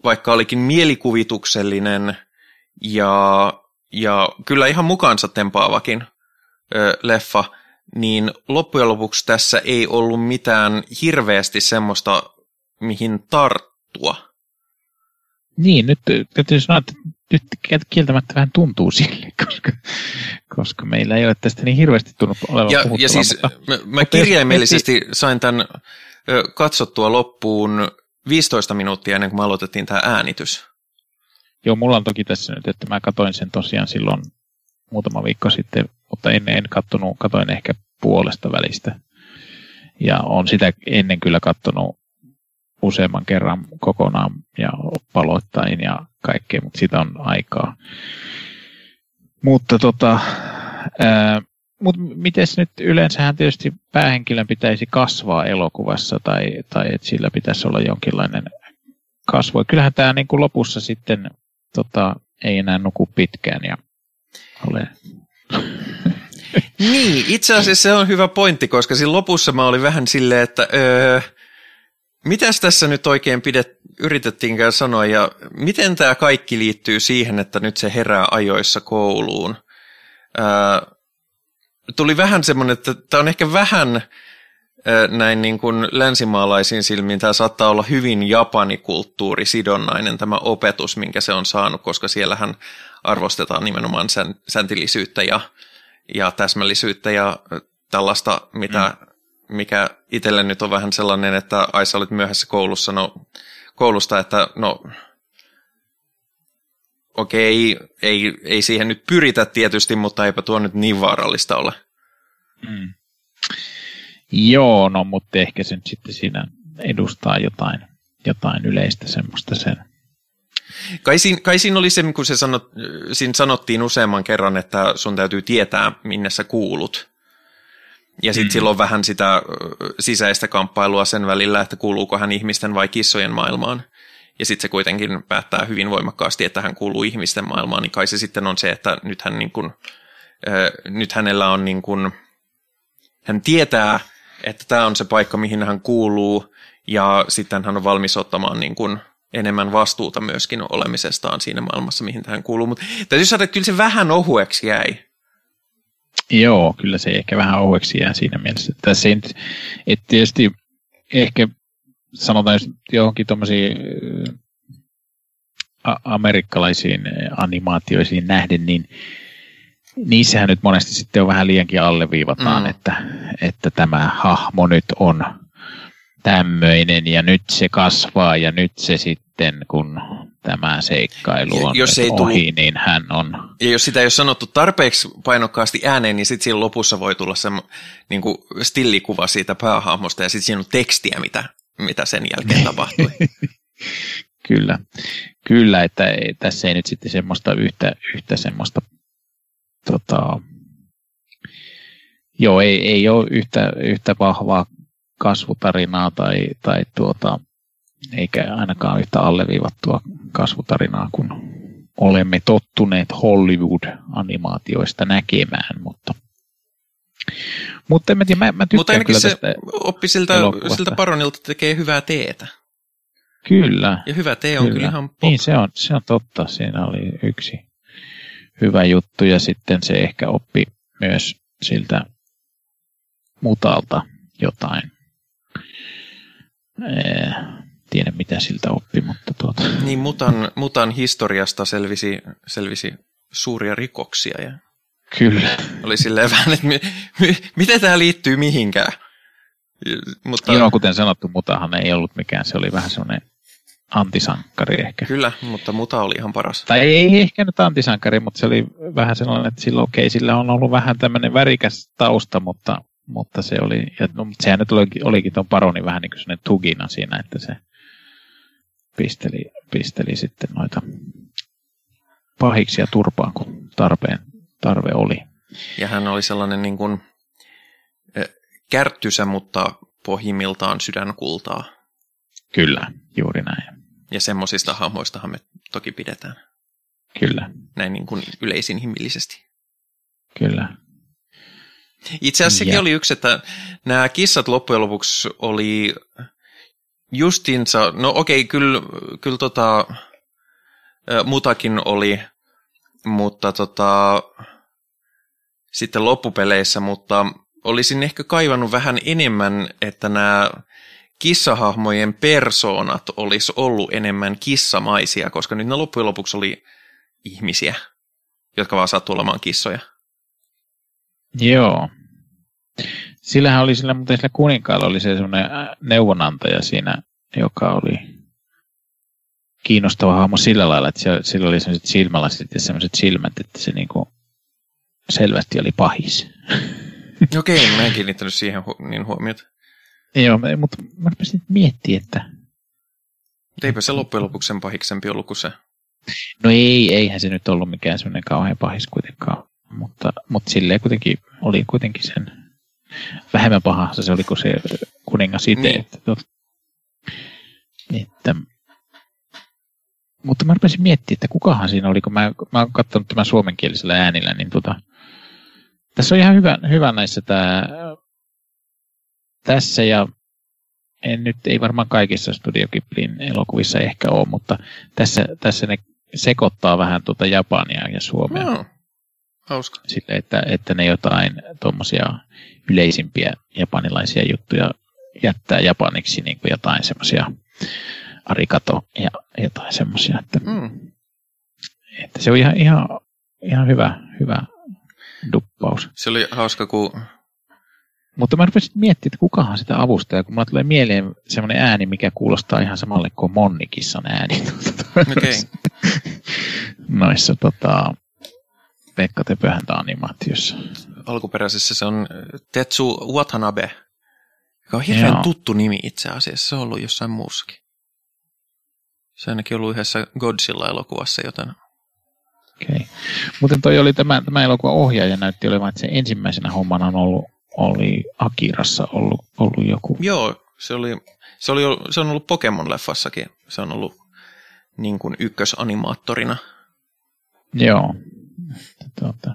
vaikka olikin mielikuvituksellinen ja, ja kyllä ihan mukaansa tempaavakin ö, leffa, niin loppujen lopuksi tässä ei ollut mitään hirveästi semmoista, mihin tarttua. Niin, nyt täytyy sanoa, että nyt kieltämättä vähän tuntuu sille, koska, koska meillä ei ole tästä niin hirveästi tunnut olevan Ja, ja siis mutta, mä, mä mutta kirjaimellisesti jos, sain tämän katsottua loppuun 15 minuuttia ennen kuin me aloitettiin tämä äänitys. Joo, mulla on toki tässä nyt, että mä katoin sen tosiaan silloin muutama viikko sitten, mutta ennen en kattonut, katoin ehkä puolesta välistä. Ja on sitä ennen kyllä kattonut useamman kerran kokonaan ja paloittain ja kaikkea, mutta siitä on aikaa. Mutta tota, ää, mut miten nyt yleensähän tietysti päähenkilön pitäisi kasvaa elokuvassa tai, tai että sillä pitäisi olla jonkinlainen kasvu. Kyllähän tämä niin kuin lopussa sitten tota, ei enää nuku pitkään ja ole niin, itse asiassa se on hyvä pointti, koska siinä lopussa mä olin vähän silleen, että öö, Mitäs tässä nyt oikein pidet, yritettiinkään sanoa ja miten tämä kaikki liittyy siihen, että nyt se herää ajoissa kouluun? Ää, tuli vähän semmoinen, että tämä on ehkä vähän näin niin kuin länsimaalaisiin silmiin, tämä saattaa olla hyvin japanikulttuurisidonnainen tämä opetus, minkä se on saanut, koska siellähän arvostetaan nimenomaan säntillisyyttä ja, ja täsmällisyyttä ja tällaista, mitä mm mikä itselle nyt on vähän sellainen, että ai sä olit myöhässä koulussa, no, koulusta, että no okei, ei, ei siihen nyt pyritä tietysti, mutta eipä tuo nyt niin vaarallista ole. Mm. Joo, no mutta ehkä se nyt sitten siinä edustaa jotain, jotain yleistä semmoista sen. Kai siinä, kai siinä oli se, kun se sanot, siinä sanottiin useamman kerran, että sun täytyy tietää, minne sä kuulut. Ja sitten mm. silloin vähän sitä sisäistä kamppailua sen välillä, että kuuluuko hän ihmisten vai kissojen maailmaan. Ja sitten se kuitenkin päättää hyvin voimakkaasti, että hän kuuluu ihmisten maailmaan, niin kai se sitten on se, että nyt, hän niin kuin, äh, nyt hänellä on niin kuin, hän tietää, että tämä on se paikka, mihin hän kuuluu, ja sitten hän on valmis ottamaan niin kuin enemmän vastuuta myöskin olemisestaan siinä maailmassa, mihin hän kuuluu. Mutta täytyy sanoa, että kyllä se vähän ohueksi jäi. Joo, kyllä se ehkä vähän ohueksi jää siinä mielessä. Että tässä ei nyt, että tietysti ehkä sanotaan jos johonkin tuommoisiin amerikkalaisiin animaatioisiin nähden, niin niissähän nyt monesti sitten on vähän liiankin alleviivataan, mm. että, että tämä hahmo nyt on tämmöinen ja nyt se kasvaa ja nyt se sitten, kun tämä seikkailu on jos ei ohi, tullut, niin hän on... Ja jos sitä ei ole sanottu tarpeeksi painokkaasti ääneen, niin sitten siinä lopussa voi tulla se niin kuin stillikuva siitä päähahmosta ja sitten siinä on tekstiä, mitä, mitä sen jälkeen tapahtui. Kyllä, kyllä, että ei, tässä ei nyt sitten semmoista yhtä, yhtä semmoista tota, joo, ei, ei ole yhtä, yhtä vahvaa kasvutarinaa tai, tai tuota, eikä ainakaan yhtä alleviivattua kasvutarinaa kuin olemme tottuneet Hollywood-animaatioista näkemään, mutta mutta en mä tiedä, mä, mä Mutta ainakin se oppi siltä, siltä paronilta tekee hyvää teetä. Kyllä. Ja hyvä tee on kyllä, kyllä ihan pop. Niin, se on, se on totta. Siinä oli yksi hyvä juttu ja sitten se ehkä oppi myös siltä mutalta jotain. Ee, tiedä mitä siltä oppi, mutta tuota. Niin, mutan, mutan historiasta selvisi, selvisi suuria rikoksia ja Kyllä. Oli silleen vähän, että mi, mi, miten tämä liittyy mihinkään. Mutta... Joo, kuten sanottu, mutahan ei ollut mikään, se oli vähän semmoinen antisankkari ehkä. Kyllä, mutta muta oli ihan paras. Tai ei ehkä nyt antisankkari, mutta se oli vähän sellainen, että silloin okei, okay, sillä on ollut vähän tämmöinen värikäs tausta, mutta, mutta se oli, ja no, sehän nyt olikin, olikin tuon paroni vähän niin kuin sellainen tugina siinä, että se pisteli, pisteli sitten noita pahiksia turpaan, kun tarpeen, tarve oli. Ja hän oli sellainen niin kuin, kärttysä, mutta pohjimmiltaan sydänkultaa. Kyllä, juuri näin. Ja semmoisista hahmoistahan me toki pidetään. Kyllä. Näin niin kuin yleisinhimillisesti. Kyllä. Itse asiassa sekin oli yksi, että nämä kissat loppujen lopuksi oli justinsa, no okei, kyllä, kyllä tota, mutakin oli, mutta tota, sitten loppupeleissä, mutta olisin ehkä kaivannut vähän enemmän, että nämä kissahahmojen persoonat olisi ollut enemmän kissamaisia, koska nyt ne loppujen lopuksi oli ihmisiä, jotka vaan sattuu olemaan kissoja. Joo. Sillähän oli sillä, mutta sillä kuninkaalla oli se semmoinen äh, neuvonantaja siinä, joka oli kiinnostava hahmo sillä lailla, että sillä oli sellaiset silmälasit ja sellaiset silmät, että se niinku selvästi oli pahis. Okei, okay, mä en kiinnittänyt siihen hu- niin huomiota. Joo, mutta mä rupesin miettimään, että... Eipä se loppujen lopuksi sen pahiksempi ollut kuin se. No ei, eihän se nyt ollut mikään semmoinen kauhean pahis kuitenkaan. Mutta, mutta silleen kuitenkin oli kuitenkin sen vähemmän paha se oli kuin se kuningas itse. Niin. Että, tot, että, mutta mä rupesin miettimään, että kukahan siinä oli, kun mä, mä oon katsonut tämän suomenkielisellä äänillä, niin tota, tässä on ihan hyvä, hyvä näissä tämä tässä ja en nyt, ei varmaan kaikissa Studio Ghiblin elokuvissa ehkä ole, mutta tässä, tässä ne sekoittaa vähän tuota Japania ja Suomea. No, hauska. Sille, että, että ne jotain tuommoisia yleisimpiä japanilaisia juttuja jättää japaniksi niin kuin jotain semmoisia arikato ja jotain semmoisia. Että, mm. että se on ihan, ihan, ihan hyvä, hyvä duppaus. Se oli hauska, kun mutta mä rupesin miettimään, että kukahan sitä avustaa, kun mä tulee mieleen semmoinen ääni, mikä kuulostaa ihan samalle kuin Monnikissan ääni. Okay. Noissa tota, Pekka Tepöhäntä animaatiossa. Alkuperäisessä se on Tetsu Watanabe, joka on hirveän Joo. tuttu nimi itse asiassa. Se on ollut jossain muussakin. Se ainakin ollut yhdessä Godzilla-elokuvassa, joten... Okei. Okay. Muuten toi oli tämä, tämä elokuva ohjaaja näytti olevan, että se ensimmäisenä hommana on ollut oli Akirassa ollut, ollut joku. Joo, se, oli, se, oli, se on ollut Pokemon-leffassakin. Se on ollut niin kuin ykkösanimaattorina. Joo. Tuota,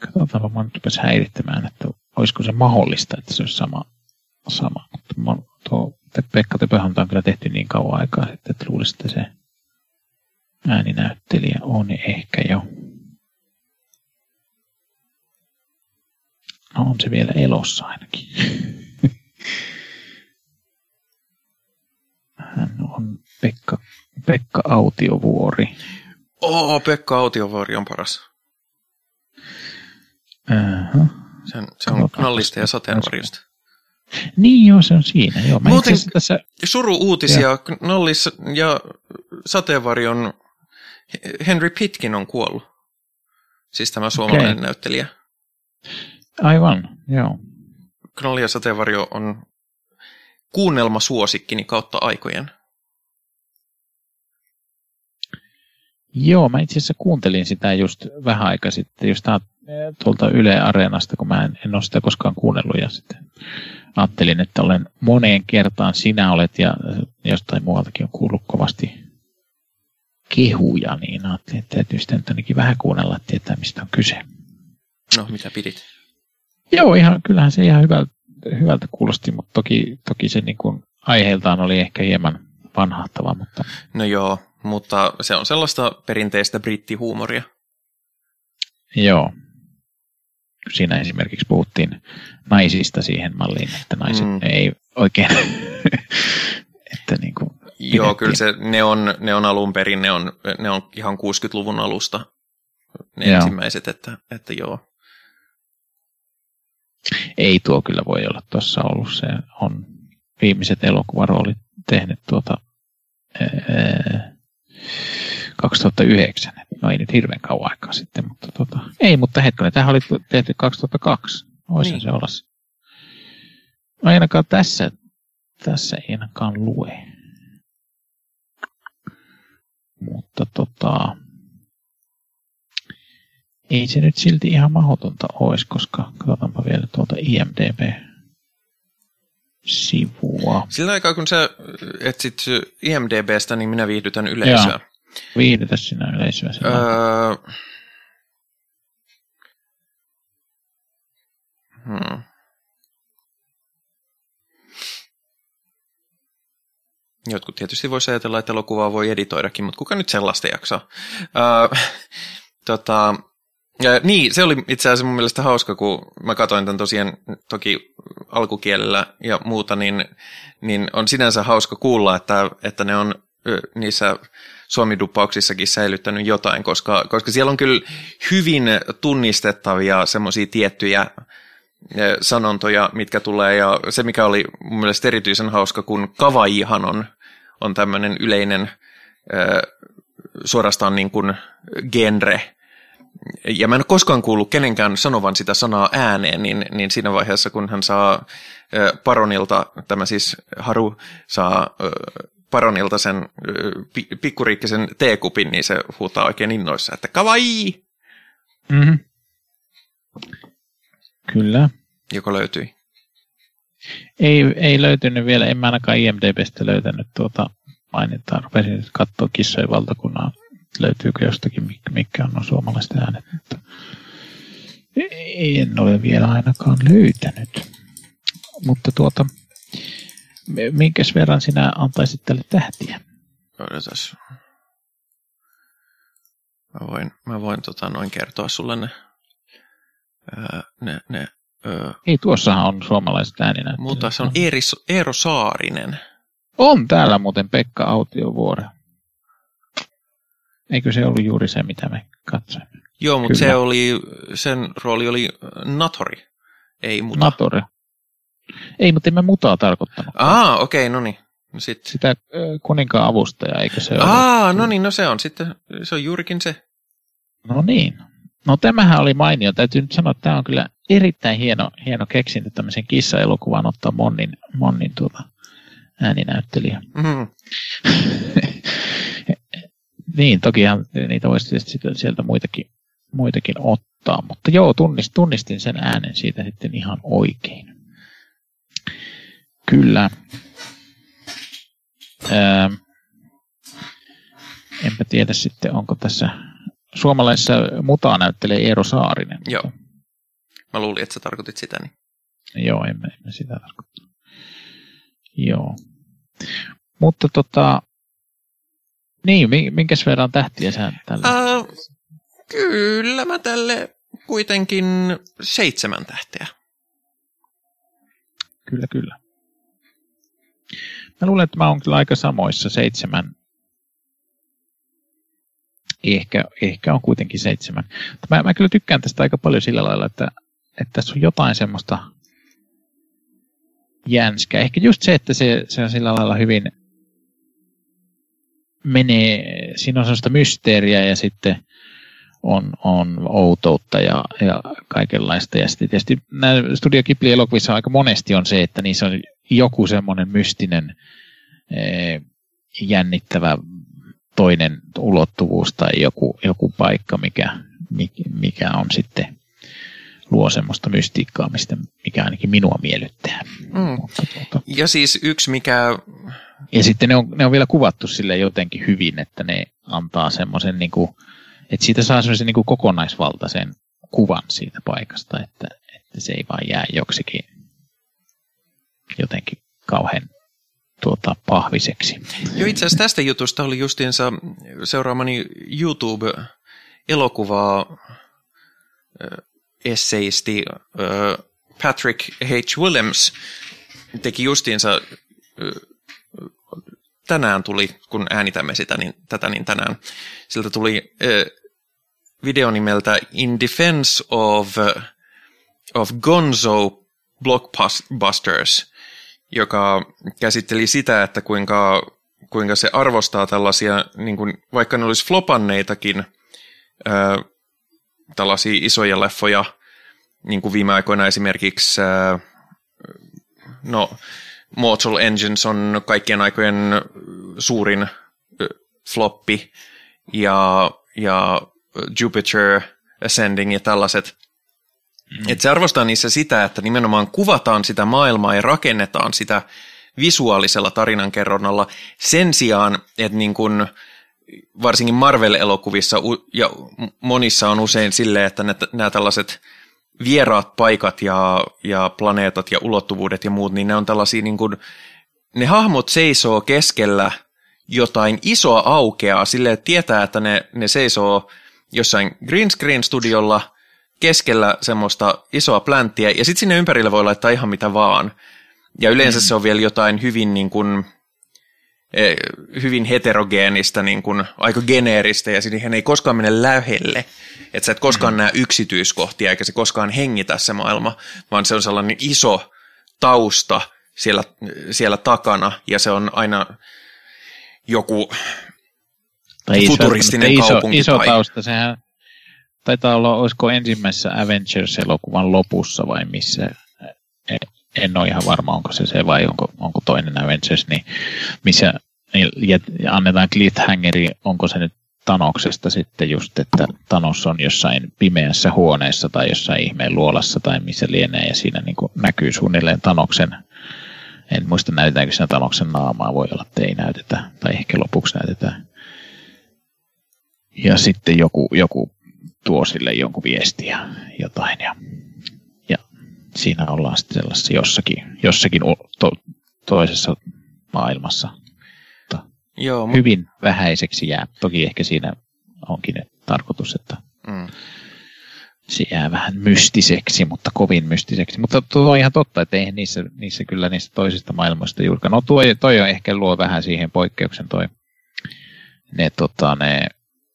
katsotaanpa, mä nyt häirittämään, että olisiko se mahdollista, että se olisi sama. sama. Mutta tuo Pekka Tepöhäntä on kyllä tehty niin kauan aikaa, että luulisin, että se ääninäyttelijä on ehkä jo. No on se vielä elossa ainakin. Hän on Pekka, Pekka Autiovuori. Oo, Pekka Autiovuori on paras. Uh-huh. Se on, se on knallista ja sateenvarjosta. Niin joo, se on siinä. Joo, mä Muuten tässä, suru-uutisia. Knallis ja sateenvarjon Henry Pitkin on kuollut. Siis tämä suomalainen Okei. näyttelijä. aivan, joo. Knalli ja sateenvarjo on kuunnelma suosikkini kautta aikojen. Joo, mä itse asiassa kuuntelin sitä just vähän aikaa sitten, just tää- tuolta Yle Areenasta, kun mä en, en ole sitä koskaan kuunnellut ja sitten ajattelin, että olen moneen kertaan sinä olet ja jostain muualtakin on kuullut kovasti kehuja, niin ajattelin, että täytyy sitten nyt ainakin vähän kuunnella, että tietää mistä on kyse. No, mitä pidit? Joo, ihan, kyllähän se ihan hyvältä, hyvältä kuulosti, mutta toki, toki se niin kuin aiheeltaan oli ehkä hieman vanhahtava, mutta No joo, mutta se on sellaista perinteistä brittihuumoria. Joo. Siinä esimerkiksi puhuttiin naisista siihen malliin, että naiset Mm. ei oikein, että niin kuin, Joo, kyllä se, ne, on, ne on alun perin, ne on, ne on ihan 60-luvun alusta ne Joo. ensimmäiset, että, että joo. ei tuo kyllä voi olla tuossa ollut. Se on viimeiset elokuvaroolit tehnyt tuota ää, 2009. No ei nyt hirveän kauan aikaa sitten, mutta tota, ei, mutta hetkinen, tämähän oli tehty 2002. Voisi Niin. se olla. ainakaan tässä, tässä ei ainakaan lue. Mutta tota, ei se nyt silti ihan mahdotonta olisi, koska katsotaanpa vielä tuolta IMDB-sivua. Sillä aikaa, kun sä etsit IMDBstä, niin minä viihdytän yleisöä. Viihdytä sinä yleisöä. Öö... Öö, hmm. Jotkut tietysti voisi ajatella, että elokuvaa voi editoidakin, mutta kuka nyt sellaista jaksaa? Öö, tota, ja, niin, se oli itse asiassa mun mielestä hauska, kun mä katsoin tämän tosiaan toki alkukielellä ja muuta, niin, niin on sinänsä hauska kuulla, että, että ne on niissä suomidupauksissakin säilyttänyt jotain, koska, koska siellä on kyllä hyvin tunnistettavia semmoisia tiettyjä sanontoja, mitkä tulee, ja se mikä oli mun mielestä erityisen hauska, kun kavaihan on, on tämmöinen yleinen suorastaan niin kuin genre, ja mä en ole koskaan kuullut kenenkään sanovan sitä sanaa ääneen, niin, niin siinä vaiheessa, kun hän saa Paronilta, tämä siis Haru saa Paronilta sen pikkuriikkisen teekupin, niin se huutaa oikein innoissa, että kavai, Mm-hmm. Kyllä. joka löytyi. Ei, ei löytynyt vielä, en mä ainakaan IMDBstä löytänyt tuota mainintaa. Rupesin nyt katsoa kissojen valtakunnan, löytyykö jostakin, mikä, on nuo suomalaiset äänet. Mutta en ole vielä ainakaan löytänyt. Mutta tuota, minkäs verran sinä antaisit tälle tähtiä? Odotas. Mä voin, mä voin tota noin kertoa sulle ne, ää, ne, ne ää, Ei, tuossahan on suomalaiset ääninäyttelijät. mutta se on Eero Saarinen. On täällä muuten Pekka Autiovuore. Eikö se ollut juuri se, mitä me katsoimme? Joo, mutta Kyllä. se oli, sen rooli oli Natori, ei muta. Natore. Ei, mutta emme mutaa tarkoittanut. Aa, okei, okay, no niin. No sit. Sitä ö, kuninkaan avustajaa, eikö se ole? Aa, no niin, no se on sitten, se on juurikin se. No niin. No tämähän oli mainio. Täytyy nyt sanoa, että tämä on kyllä erittäin hieno, hieno keksintö tämmöisen kissa-elokuvan ottaa Monnin, Monnin tuota ääninäyttelijä. Mm, Niin, tokihan niitä voisi sitten sieltä muitakin, muitakin ottaa, mutta joo, tunnist, tunnistin sen äänen siitä sitten ihan oikein. Kyllä. Öö, enpä tiedä sitten, onko tässä suomalaisessa mutaa näyttelee Eero Saarinen. Joo. Mutta, mä luulin, että sä tarkoitit sitä. Niin. joo, emme, emme sitä tarkoittaa. Joo. Mutta tota, niin, mi- minkäs verran tähtiä sä tällä? Ää, kyllä mä tälle kuitenkin seitsemän tähteä. Kyllä, kyllä. Mä luulen, että mä oon kyllä aika samoissa seitsemän. ehkä, ehkä on kuitenkin seitsemän. Mä, mä kyllä tykkään tästä aika paljon sillä lailla, että, että tässä on jotain semmoista jänskää. Ehkä just se, että se, se on sillä lailla hyvin menee, siinä on sellaista mysteeriä ja sitten on, on outoutta ja, ja kaikenlaista. Ja sitten tietysti nämä Studio Ghibli-elokuvissa aika monesti on se, että niissä on joku semmoinen mystinen ee, jännittävä toinen ulottuvuus tai joku, joku paikka, mikä, mikä on sitten luo semmoista mystiikkaa, mistä, mikä ainakin minua miellyttää. Mm. tuota. Ja siis yksi, mikä... Ja sitten ne on, ne on vielä kuvattu sille jotenkin hyvin, että ne antaa semmoisen, niin kuin, että siitä saa semmoisen niin kuin kokonaisvaltaisen kuvan siitä paikasta, että, että se ei vaan jää joksikin jotenkin kauhean tuota, pahviseksi. Joo, itse asiassa tästä jutusta oli justiinsa seuraamani YouTube-elokuvaa esseisti Patrick H. Williams teki justiinsa tänään tuli, kun äänitämme sitä, niin tätä niin tänään, siltä tuli video nimeltä In Defense of, of Gonzo Blockbusters, joka käsitteli sitä, että kuinka, kuinka se arvostaa tällaisia, niin kuin, vaikka ne olisi flopanneitakin, tällaisia isoja leffoja, niin kuin viime aikoina esimerkiksi, ää, no, Mortal Engines on kaikkien aikojen suurin floppi, ja, ja Jupiter Ascending ja tällaiset. Mm. Että se arvostaa niissä sitä, että nimenomaan kuvataan sitä maailmaa ja rakennetaan sitä visuaalisella tarinankerronnalla sen sijaan, että niin kun, varsinkin Marvel-elokuvissa ja monissa on usein silleen, että nämä tällaiset vieraat paikat ja, ja planeetat ja ulottuvuudet ja muut, niin ne on tällaisia niin kuin, ne hahmot seisoo keskellä jotain isoa aukeaa sille, että tietää, että ne, ne seisoo jossain green screen studiolla keskellä semmoista isoa plänttiä, ja sitten sinne ympärille voi laittaa ihan mitä vaan. Ja yleensä mm. se on vielä jotain hyvin niin kuin, hyvin heterogeenistä, niin kuin, aika geneeristä, ja siihen ei koskaan mene lähelle. Että sä et koskaan mm. näe yksityiskohtia, eikä se koskaan hengitä se maailma, vaan se on sellainen iso tausta siellä, siellä takana, ja se on aina joku tai futuristinen iso, kaupunki. Iso tai... tausta, sehän taitaa olla, olisiko ensimmäisessä Avengers-elokuvan lopussa vai missä, en ole ihan varma, onko se se vai onko, onko toinen Avengers, niin missä annetaan cliffhangeri, onko se nyt Tanoksesta sitten just, että Thanos on jossain pimeässä huoneessa tai jossain ihmeen luolassa tai missä lienee ja siinä niin näkyy suunnilleen Tanoksen en muista näytetäänkö siinä Tanoksen naamaa, voi olla, että ei näytetä, tai ehkä lopuksi näytetään. Ja sitten joku, joku tuo sille jonkun viestiä jotain ja, ja siinä ollaan sitten sellaisessa jossakin, jossakin to, toisessa maailmassa. Joo, hyvin vähäiseksi jää. Toki ehkä siinä onkin tarkoitus, että mm. se jää vähän mystiseksi, mutta kovin mystiseksi. Mutta tuo on ihan totta, että eihän niissä, niissä kyllä niistä toisista maailmoista juurikaan. No tuo, toi on ehkä luo vähän siihen poikkeuksen toi ne, tota, ne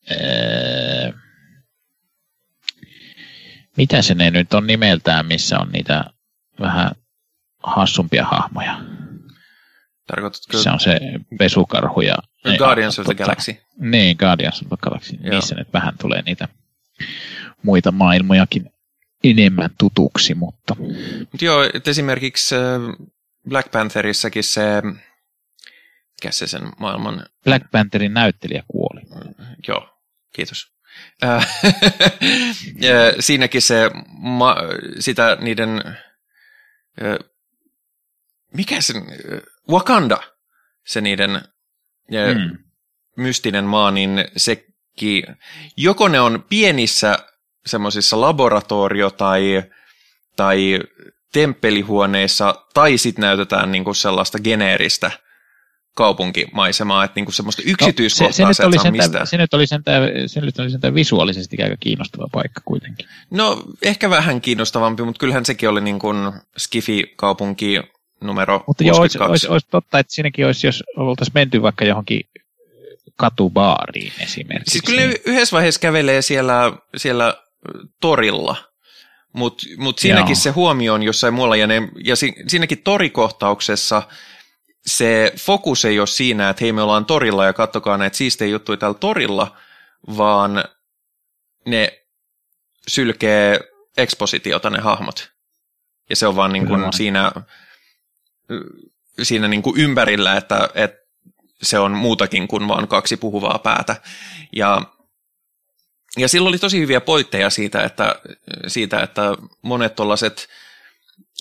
ää, mitä se ne nyt on nimeltään, missä on niitä vähän hassumpia hahmoja? Tarkoitatko? Se on se pesukarhu ja... No, Guardians of the tota, Galaxy. Niin, Guardians of the Galaxy. Joo. Niissä nyt vähän tulee niitä muita maailmojakin enemmän tutuksi, mutta... Mut joo, että esimerkiksi Black Pantherissakin se... Mikä se sen maailman... Black Pantherin näyttelijä kuoli. Joo, kiitos. Siinäkin se, ma, sitä niiden, mikä se, Wakanda, se niiden mm. mystinen maa, niin sekin, joko ne on pienissä semmoisissa laboratorio- tai, tai temppelihuoneissa, tai sitten näytetään niinku sellaista geneeristä – kaupunkimaisemaa, että niinku semmoista yksityiskohtaa no, se, se, nyt oli sentään, mistään. Se nyt oli sentään, se nyt oli sentään visuaalisesti aika kiinnostava paikka kuitenkin. No ehkä vähän kiinnostavampi, mutta kyllähän sekin oli niin kuin Skifi-kaupunki numero Mutta joo, olisi, olisi, olisi, totta, että siinäkin olisi, jos oltaisiin menty vaikka johonkin katubaariin esimerkiksi. Siis kyllä ne yhdessä vaiheessa kävelee siellä, siellä torilla, mutta mut siinäkin Joo. se huomio on jossain muualla, ja, ne, ja si, siinäkin torikohtauksessa se fokus ei ole siinä, että hei me ollaan torilla ja kattokaa näitä siistejä juttuja täällä torilla, vaan ne sylkee ekspositiota ne hahmot. Ja se on vaan niin kuin siinä, siinä niin kuin ympärillä, että, että se on muutakin kuin vain kaksi puhuvaa päätä. Ja, ja silloin oli tosi hyviä poitteja siitä, että, siitä, että monet tuollaiset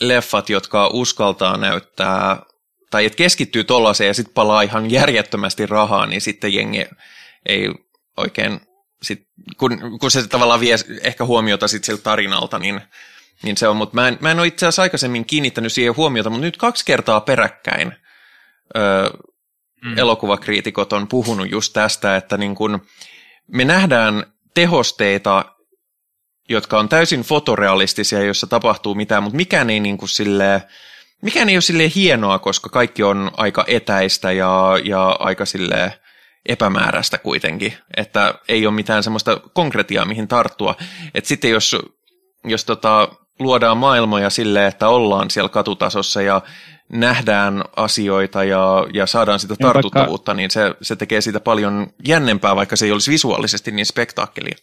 leffat, jotka uskaltaa näyttää, tai että keskittyy tuollaiseen ja sitten palaa ihan järjettömästi rahaa, niin sitten jengi ei oikein, sit, kun, kun se tavallaan vie ehkä huomiota sit siltä tarinalta, niin, niin se on, mutta mä en, mä en ole itse asiassa aikaisemmin kiinnittänyt siihen huomiota, mutta nyt kaksi kertaa peräkkäin öö, mm. elokuvakriitikot on puhunut just tästä, että niin kun me nähdään tehosteita, jotka on täysin fotorealistisia, joissa tapahtuu mitään, mutta mikään ei niin kuin silleen, mikään ei ole silleen hienoa, koska kaikki on aika etäistä ja, ja aika silleen epämääräistä kuitenkin, että ei ole mitään semmoista konkretiaa, mihin tarttua. Et sitten jos, jos tota, luodaan maailmoja silleen, että ollaan siellä katutasossa ja nähdään asioita ja, ja saadaan sitä tartuttavuutta, niin se, se tekee siitä paljon jännempää, vaikka se ei olisi visuaalisesti niin spektaakkelia.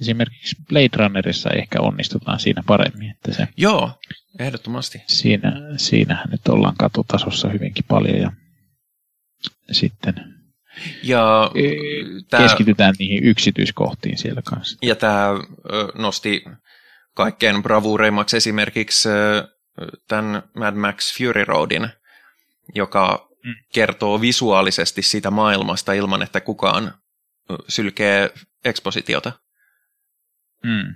Esimerkiksi Blade Runnerissa ehkä onnistutaan siinä paremmin. Että se, Joo, ehdottomasti. Siinä, siinähän nyt ollaan katutasossa hyvinkin paljon ja sitten ja tämä, keskitytään niihin yksityiskohtiin siellä kanssa. Ja tämä nosti kaikkein bravuureimmaksi esimerkiksi tämän Mad Max Fury Roadin, joka mm. kertoo visuaalisesti sitä maailmasta ilman, että kukaan sylkee ekspositiota. Mm.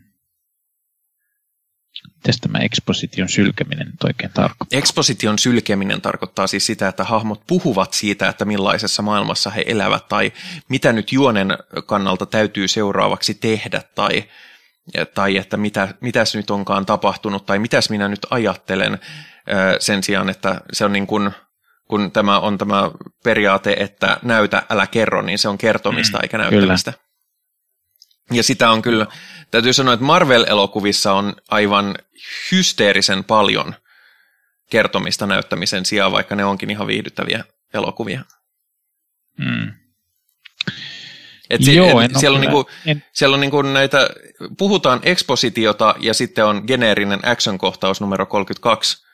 Mitäs tämä eksposition sylkeminen nyt oikein tarkoittaa? Eksposition sylkeminen tarkoittaa siis sitä, että hahmot puhuvat siitä, että millaisessa maailmassa he elävät tai mitä nyt juonen kannalta täytyy seuraavaksi tehdä tai tai että mitä, mitäs nyt onkaan tapahtunut tai mitäs minä nyt ajattelen sen sijaan, että se on niin kuin, kun tämä on tämä periaate, että näytä, älä kerro, niin se on kertomista mm, eikä näyttämistä. Kyllä. Ja sitä on kyllä, täytyy sanoa, että Marvel-elokuvissa on aivan hysteerisen paljon kertomista näyttämisen sijaan, vaikka ne onkin ihan viihdyttäviä elokuvia. Mm. Et si- Joo, et siellä, on niinku, en... siellä on niinku näitä, puhutaan ekspositiota ja sitten on geneerinen action-kohtaus numero 32.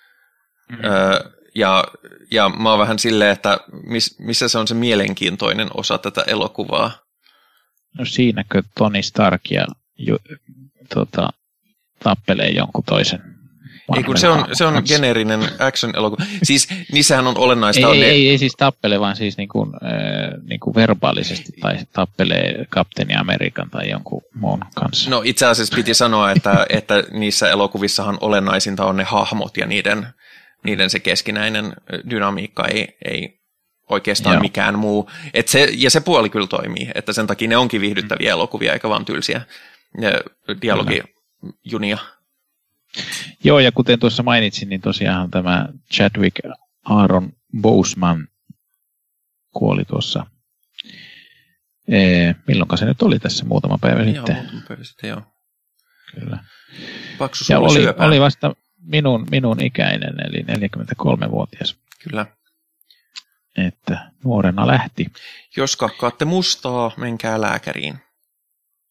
Mm-hmm. Öö, ja, ja mä oon vähän silleen, että miss, missä se on se mielenkiintoinen osa tätä elokuvaa. No siinäkö Tony Stark ja ju, tota, tappelee jonkun toisen ei, kun se on, se on geneerinen action-elokuva. Siis niissähän on olennaista. Ei, on ei, ei, ei siis tappele, vaan siis niin kuin, äh, niin kuin verbaalisesti tai tappelee kapteeni Amerikan tai jonkun muun kanssa. No itse asiassa piti sanoa, että, että niissä elokuvissahan olennaisinta on ne hahmot ja niiden, niiden se keskinäinen dynamiikka ei, ei oikeastaan Joo. mikään muu. Et se, ja se puoli kyllä toimii, että sen takia ne onkin viihdyttäviä mm. elokuvia eikä vaan tylsiä dialogijunia. Joo, ja kuten tuossa mainitsin, niin tosiaan tämä Chadwick Aaron Boseman kuoli tuossa. Ee, milloinka se nyt oli tässä muutama päivä joo, sitten? muutama päivä sitten, joo. Kyllä. Paksu ja oli, oli vasta minun, minun ikäinen, eli 43-vuotias. Kyllä. Että nuorena lähti. Jos kakkaatte mustaa, menkää lääkäriin.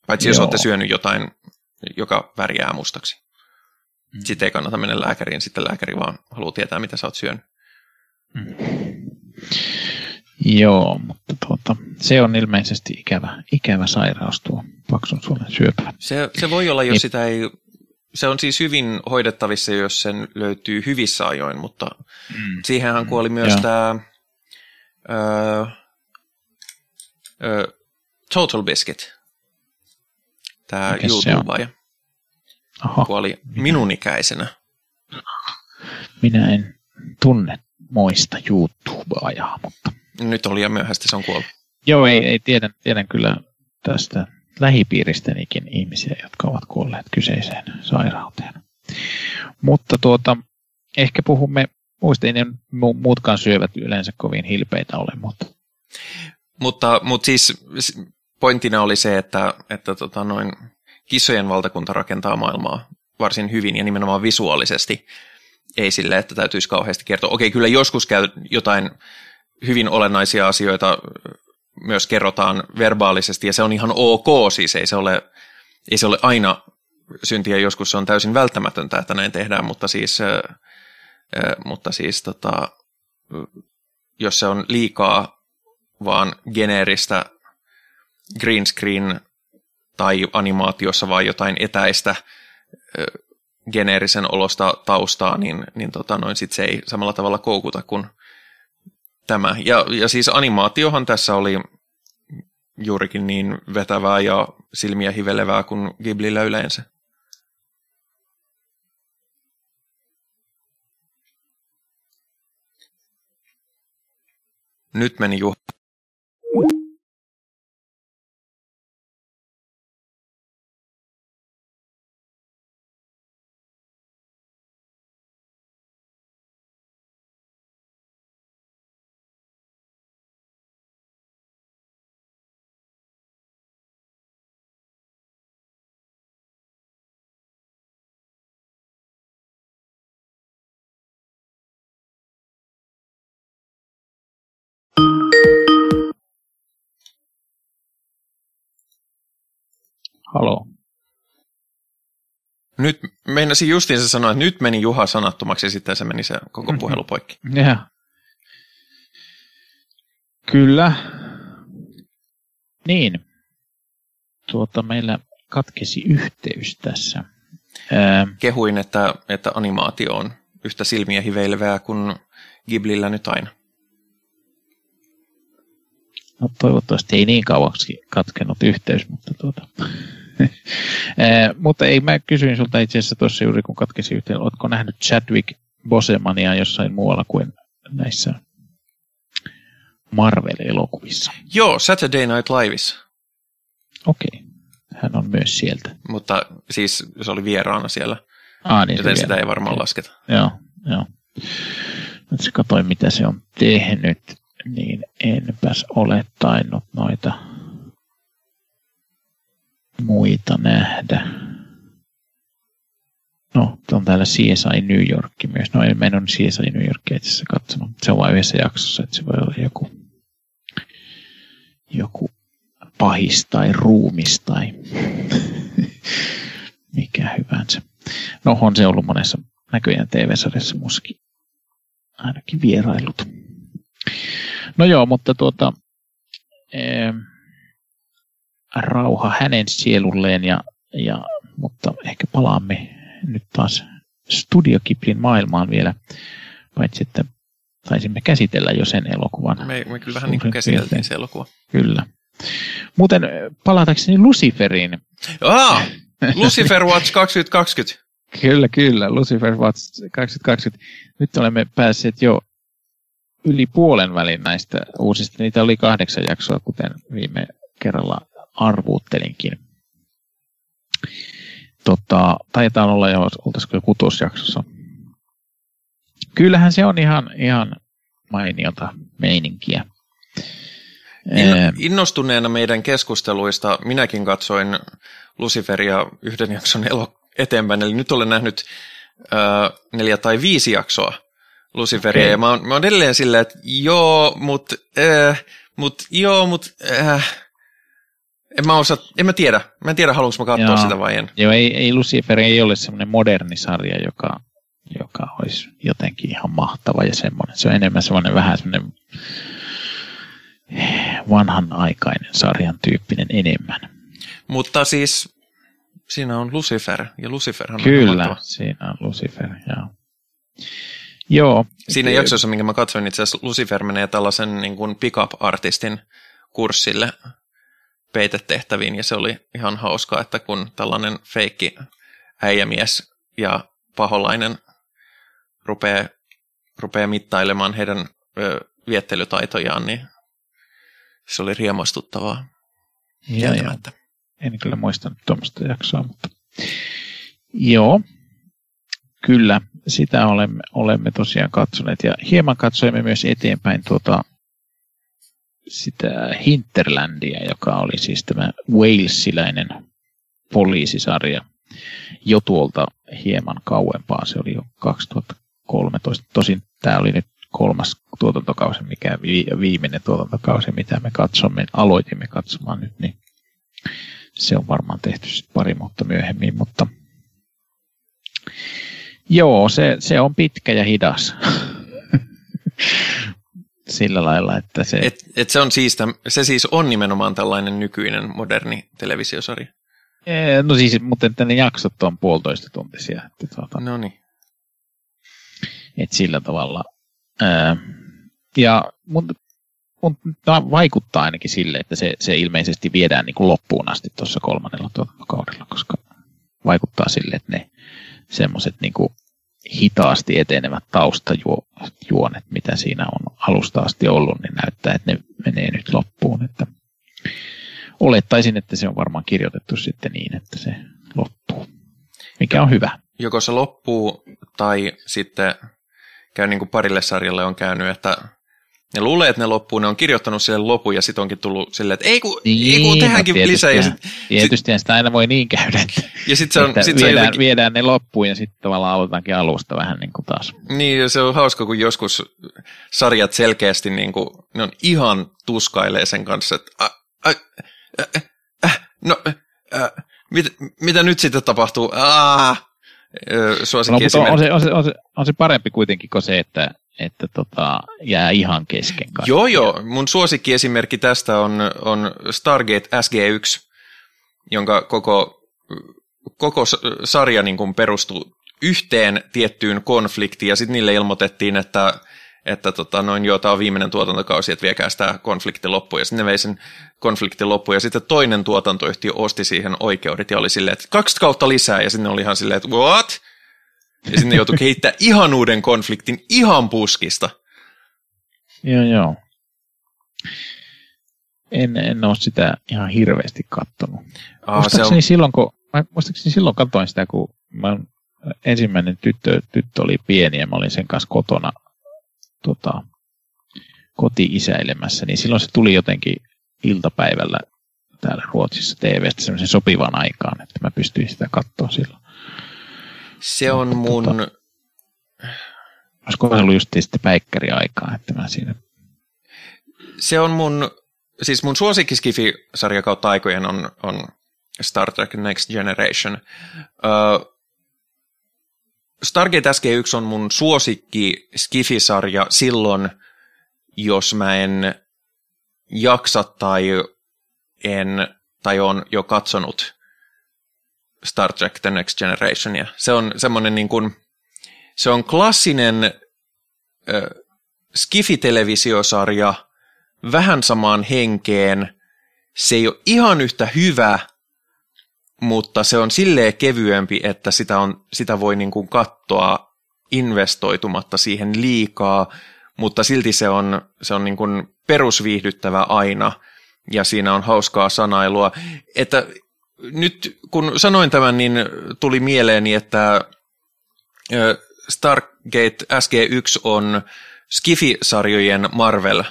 Paitsi Joo. jos olette syönyt jotain, joka värjää mustaksi. Mm. Sitten ei kannata mennä lääkäriin, sitten lääkäri vaan haluaa tietää, mitä sä oot syönyt. Mm. Joo, mutta tuota, se on ilmeisesti ikävä, ikävä sairaus tuo paksun suolen syöpä. Se, se voi olla, jos niin. sitä ei... Se on siis hyvin hoidettavissa, jos sen löytyy hyvissä ajoin, mutta mm. siihenhän kuoli myös mm. tämä Total Biscuit, tämä YouTubaaja. Aha. kuoli minun ikäisenä. Minä en tunne moista YouTubeajaa, mutta... Nyt oli jo myöhäistä, se on kuollut. Joo, ei, ei tiedän, tiedän kyllä tästä lähipiiristänikin ihmisiä, jotka ovat kuolleet kyseiseen sairauteen. Mutta tuota, ehkä puhumme muista, ei muutkaan syövät yleensä kovin hilpeitä ole, mutta... mutta, mutta siis pointtina oli se, että, että tota noin, kissojen valtakunta rakentaa maailmaa varsin hyvin ja nimenomaan visuaalisesti. Ei sille, että täytyisi kauheasti kertoa. Okei, kyllä joskus käy jotain hyvin olennaisia asioita myös kerrotaan verbaalisesti ja se on ihan ok, siis ei se ole, ei se ole aina syntiä, joskus se on täysin välttämätöntä, että näin tehdään, mutta siis, mutta siis tota, jos se on liikaa vaan geneeristä green screen tai animaatiossa vai jotain etäistä geneerisen olosta taustaa, niin, niin tota, noin sit se ei samalla tavalla koukuta kuin tämä. Ja, ja siis animaatiohan tässä oli juurikin niin vetävää ja silmiä hivelevää kuin Ghiblillä yleensä. Nyt meni Juha. Halo. Nyt meinasin justiin se sanoa, että nyt meni Juha sanattomaksi ja sitten se meni se koko mhm. puhelu poikki. Ja. Kyllä. Niin. Tuota, meillä katkesi yhteys tässä. Kehuin, että, että animaatio on yhtä silmiä hiveilevää kuin Ghiblillä nyt aina. No toivottavasti ei niin kauaksi katkenut yhteys, mutta tuota. Eh, mutta ei, mä kysyin sulta itse asiassa tuossa juuri kun katkesi yhteen, oletko nähnyt Chadwick Bosemania jossain muualla kuin näissä Marvel-elokuvissa? Joo, Saturday Night Liveissa. Okei, okay. hän on myös sieltä. Mutta siis se oli vieraana siellä, ah, niin joten sitä ei varmaan okay. lasketa. Joo, joo. Nyt se katsoin, mitä se on tehnyt, niin enpäs ole tainnut noita muita nähdä. No, on täällä CSI New York myös. No, en ole CSI New Yorkia itse asiassa katsonut. Se on vain yhdessä jaksossa, että se voi olla joku, joku pahis tai ruumis tai mikä hyvänsä. No, on se ollut monessa näköjään TV-sarjassa muskin ainakin vierailut. No joo, mutta tuota, ee, rauha hänen sielulleen, ja, ja, mutta ehkä palaamme nyt taas Studio Kiplin maailmaan vielä, paitsi että taisimme käsitellä jo sen elokuvan. Me, me kyllä vähän niin kuin käsiteltiin se elokuva. Kyllä. Muuten palatakseni Luciferiin. Ah, Lucifer Watch 2020. kyllä, kyllä, Lucifer Watch 2020. Nyt olemme päässeet jo yli puolen välin näistä uusista. Niitä oli kahdeksan jaksoa, kuten viime kerralla arvuuttelinkin. Tota, taitaa olla jo, oltaisiko jo kutosjaksossa. Kyllähän se on ihan, ihan mainiota meininkiä. Innostuneena meidän keskusteluista minäkin katsoin Luciferia yhden jakson elo eteenpäin, eli nyt olen nähnyt äh, neljä tai viisi jaksoa Luciferia, okay. ja mä oon, mä oon edelleen silleen, että joo, mut, äh, mut joo, mut äh, en mä, osaa, en mä tiedä. Mä en tiedä, haluanko mä katsoa Joo. sitä vai en. Joo, ei, ei Lucifer ei ole semmoinen moderni sarja, joka, joka olisi jotenkin ihan mahtava ja semmoinen. Se on enemmän semmoinen vähän semmoinen vanhanaikainen sarjan tyyppinen enemmän. Mutta siis siinä on Lucifer, ja Lucifer on Kyllä, siinä on Lucifer, joo. Joo. Siinä jaksossa, minkä mä katsoin, itse asiassa Lucifer menee tällaisen niin kuin pick-up-artistin kurssille peitetehtäviin ja se oli ihan hauskaa, että kun tällainen feikki äijämies ja paholainen rupeaa, rupeaa mittailemaan heidän ö, viettelytaitojaan, niin se oli riemastuttavaa. Ja, ja. En kyllä muistanut tuommoista jaksoa, mutta joo, kyllä, sitä olemme, olemme tosiaan katsoneet ja hieman katsoimme myös eteenpäin tuota sitä Hinterlandia, joka oli siis tämä Walesiläinen poliisisarja jo tuolta hieman kauempaa. Se oli jo 2013. Tosin tämä oli nyt kolmas tuotantokausi, mikä viimeinen tuotantokausi, mitä me katsomme, aloitimme katsomaan nyt, niin se on varmaan tehty pari vuotta myöhemmin, mutta joo, se, se on pitkä ja hidas. Sillä lailla, että se... Et, et se, on siis, se siis on nimenomaan tällainen nykyinen moderni televisiosarja. No siis, mutta että ne jaksot on puolitoista tuntisia. Että tuota, no niin. Että sillä tavalla. Ää, ja, mutta mutta vaikuttaa ainakin sille, että se, se ilmeisesti viedään niin kuin loppuun asti tuossa kolmannella tuotantokaudella, koska vaikuttaa sille, että ne semmoiset niin hitaasti etenevät taustajuonet, mitä siinä on alusta asti ollut, niin näyttää, että ne menee nyt loppuun. Että olettaisin, että se on varmaan kirjoitettu sitten niin, että se loppuu, mikä on hyvä. Joko se loppuu tai sitten käy niin kuin parille sarjalle on käynyt, että ne luulee, että ne loppuu, ne on kirjoittanut sille lopun ja sitten onkin tullut silleen, että ei kun, niin, ei kun niin, tehdäänkin no, lisää. Ja sit, tietysti sit, sitä aina voi niin käydä, että, ja sit se on, että sit viedään, se jotenkin... viedään ne loppuun ja sitten tavallaan aloitetaankin alusta vähän niin kuin taas. Niin, ja se on hauska, kun joskus sarjat selkeästi niin kuin, ne on ihan tuskailee sen kanssa, että äh, äh, äh, no, äh, mit, mitä nyt sitten tapahtuu? Ah, no, mutta on, se, on, se, on, se, on se parempi kuitenkin kuin se, että että tota, jää ihan kesken kaikkea. Joo, joo. Mun suosikkiesimerkki tästä on, on Stargate SG-1, jonka koko, koko sarja niin kuin perustuu yhteen tiettyyn konfliktiin, ja sitten niille ilmoitettiin, että, että tota, noin joo, tämä on viimeinen tuotantokausi, että viekää sitä konflikti loppuun, ja sitten ne vei sen konfliktin loppuun, ja sitten toinen tuotantoyhtiö osti siihen oikeudet, ja oli silleen, että kaksi kautta lisää, ja sitten oli ihan silleen, että what? Ja sinne joutui kehittämään ihan uuden konfliktin ihan puskista. Joo, joo. En, en ole sitä ihan hirveästi kattonut. Aa, muistaakseni, on... silloin, kun, mä, muistaakseni silloin katsoin sitä, kun mä, ensimmäinen tyttö, tyttö oli pieni ja mä olin sen kanssa kotona tota, koti-isäilemässä, niin silloin se tuli jotenkin iltapäivällä täällä Ruotsissa TVstä semmoisen sopivan aikaan, että mä pystyin sitä katsoa silloin. Se on mun... Tota, olisiko ollut just sitten päikkäriaikaa, että mä siinä... Se on mun, siis mun suosikkiskifi-sarja kautta aikojen on, on Star Trek Next Generation. Uh, Stargate SG1 on mun suosikki skifisarja silloin, jos mä en jaksa tai en tai on jo katsonut Star Trek The Next Generationia. Se on semmoinen niin kuin, se on klassinen äh, Skifi-televisiosarja vähän samaan henkeen. Se ei ole ihan yhtä hyvä, mutta se on silleen kevyempi, että sitä, on, sitä voi niin kuin katsoa investoitumatta siihen liikaa, mutta silti se on, se on niin kuin perusviihdyttävä aina ja siinä on hauskaa sanailua. Että nyt kun sanoin tämän, niin tuli mieleeni, että Stargate SG1 on Skifi-sarjojen Marvel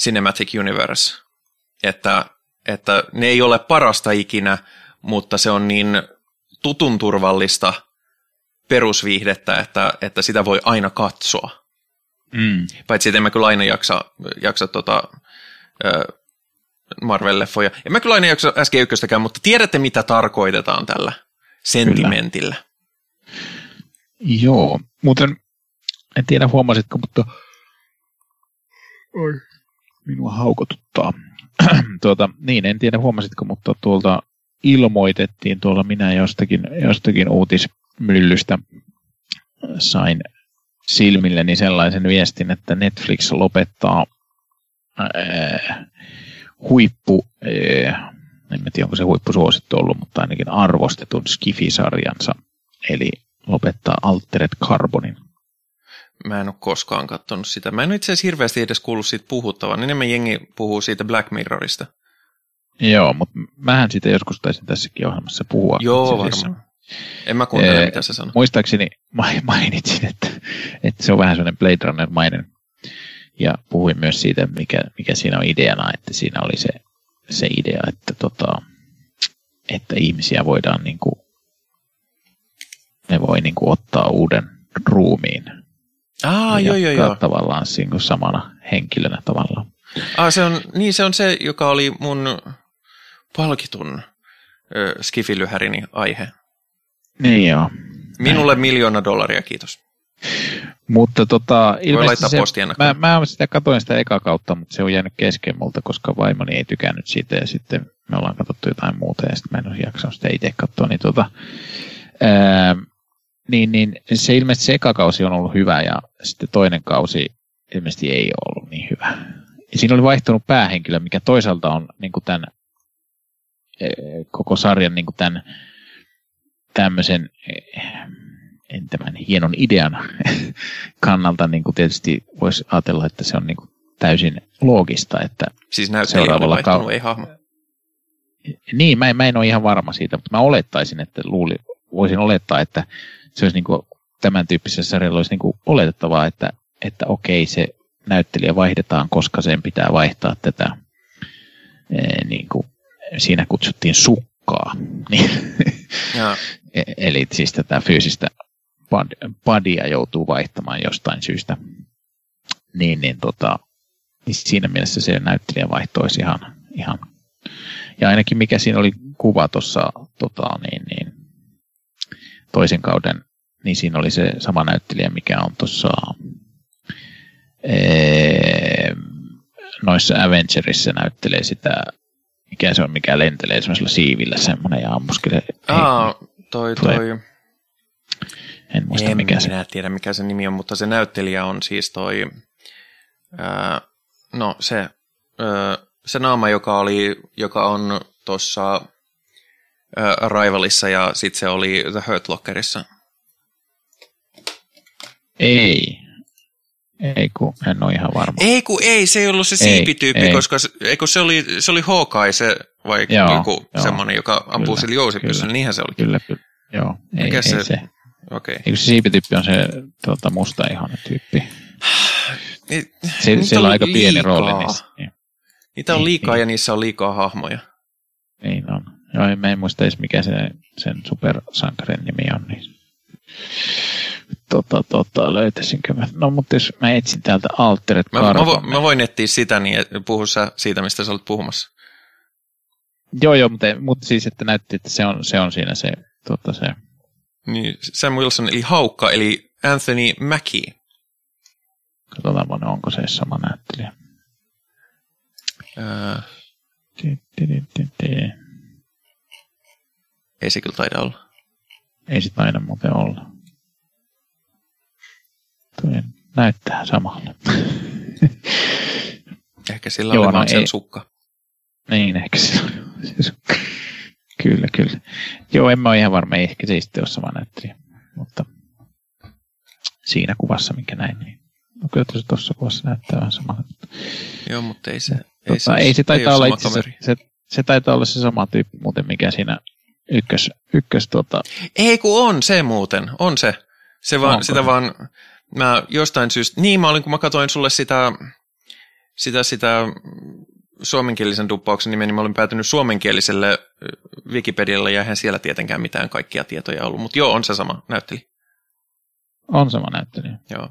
Cinematic Universe. Että, että ne ei ole parasta ikinä, mutta se on niin tutun turvallista perusviihdettä, että, että sitä voi aina katsoa. Mm. Paitsi, että en mä kyllä aina jaksa, jaksa tota, Marvel-leffoja. En mä kyllä aina jaksa äsken ykköstäkään, mutta tiedätte mitä tarkoitetaan tällä sentimentillä. Kyllä. Joo, muuten en tiedä huomasitko, mutta Oi. minua haukotuttaa. tuota, niin, en tiedä huomasitko, mutta tuolta ilmoitettiin tuolla minä jostakin, jostakin uutismyllystä sain silmilleni sellaisen viestin, että Netflix lopettaa ää, huippu, eh, en tiedä onko se huippusuosittu ollut, mutta ainakin arvostetun Skifi-sarjansa, eli lopettaa Altered Carbonin. Mä en ole koskaan katsonut sitä. Mä en itse asiassa hirveästi edes kuullut siitä puhuttavan. Enemmän jengi puhuu siitä Black Mirrorista. Joo, mutta mähän siitä joskus taisin tässäkin ohjelmassa puhua. Joo, varmaan. En mä kuuntele, mitä se sanoo. Muistaakseni mainitsin, että, että se on vähän sellainen Blade Runner-mainen ja puhuin myös siitä, mikä, mikä siinä on ideana, että siinä oli se, se idea, että, tota, että ihmisiä voidaan niin kuin, ne voi niin kuin ottaa uuden ruumiin. Ah, joo, joo, joo. Tavallaan niin kuin samana henkilönä tavallaan. Ah, se on, niin se on se, joka oli mun palkitun ö, skifilyhärini aihe. Niin joo. Minulle Näin. miljoona dollaria, kiitos. Mutta tota, ilmeisesti se, mä, mä sitä katoin sitä eka kautta, mutta se on jäänyt kesken multa, koska vaimoni ei tykännyt siitä ja sitten me ollaan katsottu jotain muuta ja sitten mä en ole jaksanut sitä itse katsoa. Niin, tota, ää, niin, niin se ilmeisesti se eka kausi on ollut hyvä ja sitten toinen kausi ilmeisesti ei ole ollut niin hyvä. Ja siinä oli vaihtunut päähenkilö, mikä toisaalta on niin kuin tämän koko sarjan niin kuin tämän tämmöisen tämän hienon idean kannalta niin kuin tietysti voisi ajatella, että se on niin kuin täysin loogista. Että siis seuraavalla kaudella ei hahmo. Niin, mä en, mä en ole ihan varma siitä, mutta mä olettaisin, että luuli, voisin olettaa, että se olisi niin kuin, tämän tyyppisessä sarjalla olisi niin kuin oletettavaa, että, että okei, se näyttelijä vaihdetaan, koska sen pitää vaihtaa tätä, niin kuin, siinä kutsuttiin sukkaa. Niin, e, Eli siis tätä fyysistä padia joutuu vaihtamaan jostain syystä. Niin, niin, tota, niin siinä mielessä se näyttelijä vaihto olisi ihan, ihan ja ainakin mikä siinä oli kuva tuossa tota, niin, niin, toisen kauden, niin siinä oli se sama näyttelijä, mikä on tuossa noissa Avengerissa näyttelee sitä, mikä se on, mikä lentelee semmoisella siivillä semmoinen ja ammuskelee. Aa, toi, toi. En muista en mikä minä se. tiedä mikä se nimi on, mutta se näyttelijä on siis toi, ää, no se, ää, se naama, joka, oli, joka on tuossa Rivalissa ja sitten se oli The Hurt Lockerissa. Ei. Ei kun, en ole ihan varma. Ei kun ei, se ei ollut se siipityyppi, ei, koska se, ei, kun se oli, se oli Hawkeye, se vai joo, joku joo, semmoinen, joka ampuu sillä jousipyssyllä, niinhän se oli. Kyllä, kyllä. Joo, ei, Mikä ei se, se. Okay. Eikö se siipityyppi on se tuota, musta ihana tyyppi? Niin, se, siellä on aika liikaa. pieni rooli niissä. Niin. Niitä on niin, liikaa niin. ja niissä on liikaa hahmoja. Niin on. Joo, mä en muista edes mikä se, sen supersankarin nimi on. Niin. Tota, tota, löytäisinkö mä? No, mutta jos mä etsin täältä Altered mä, mä, vo, mä voin etsiä sitä, niin puhu sä siitä, mistä sä olet puhumassa. Joo, joo, mutta, mutta siis, että näytti, että se on, se on siinä se, tota, se niin, Sam Wilson eli Haukka, eli Anthony Mackie. Katsotaan, onko se sama näyttelijä. Ää... Ei se kyllä taida olla. Ei se taida muuten olla. Tuo näyttää samalle. ehkä sillä Joo, oli no vaan sen sukka. Niin, ehkä sillä oli se sukka. Kyllä, kyllä. Joo, en mä ole ihan varma, ehkä se sitten ole sama näyttelijä, mutta siinä kuvassa, minkä näin, niin no kyllä se tuossa kuvassa näyttää vähän samalta. Joo, mutta ei se, ei tota, se, ei se taitaa ei olla itse se, se, se, taitaa olla se sama tyyppi muuten, mikä siinä ykkös, ykkös tota... Ei kun on se muuten, on se. Se vaan, sitä vaan, mä jostain syystä, niin mä olin, kun mä katsoin sulle sitä, sitä, sitä suomenkielisen duppauksen nimen, niin mä olin päätynyt suomenkieliselle Wikipedialle ja eihän siellä tietenkään mitään kaikkia tietoja ollut, mutta joo, on se sama näytteli. On sama näytteli. Joo.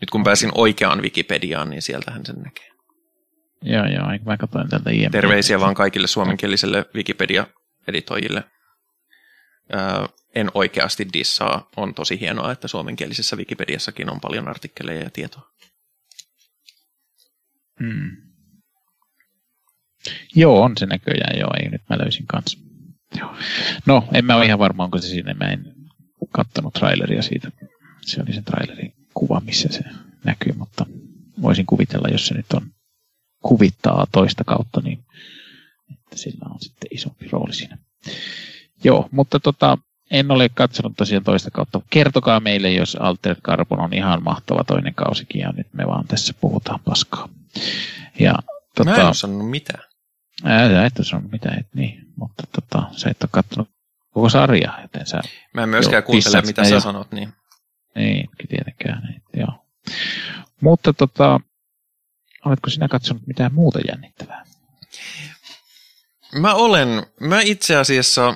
Nyt kun pääsin oikeaan Wikipediaan, niin sieltähän sen näkee. Joo, joo, mä katsoin tältä IMDb. Terveisiä vaan kaikille suomenkieliselle Wikipedia-editoijille. Öö, en oikeasti dissaa. On tosi hienoa, että suomenkielisessä Wikipediassakin on paljon artikkeleja ja tietoa. Hmm. Joo, on se näköjään, joo, ei nyt mä löysin kanssa. Joo. No, en mä ole ihan varma, onko se siinä, mä en kattonut traileria siitä. Se oli se trailerin kuva, missä se näkyy, mutta voisin kuvitella, jos se nyt on kuvittaa toista kautta, niin että sillä on sitten isompi rooli siinä. Joo, mutta tota, en ole katsonut tosiaan toista kautta. Kertokaa meille, jos Altered Carbon on ihan mahtava toinen kausikin, ja nyt me vaan tässä puhutaan paskaa. Ja, tota, Mä en ole sanonut mitään. Ää, et ole sanonut mitään, et niin, mutta tota, sä et ole katsonut koko sarjaa, joten sä... Mä en myöskään kuuntele, mitä sä jo. sanot, niin... Niin, tietenkään, niin, joo. Mutta tota, oletko sinä katsonut mitään muuta jännittävää? Mä olen, mä itse asiassa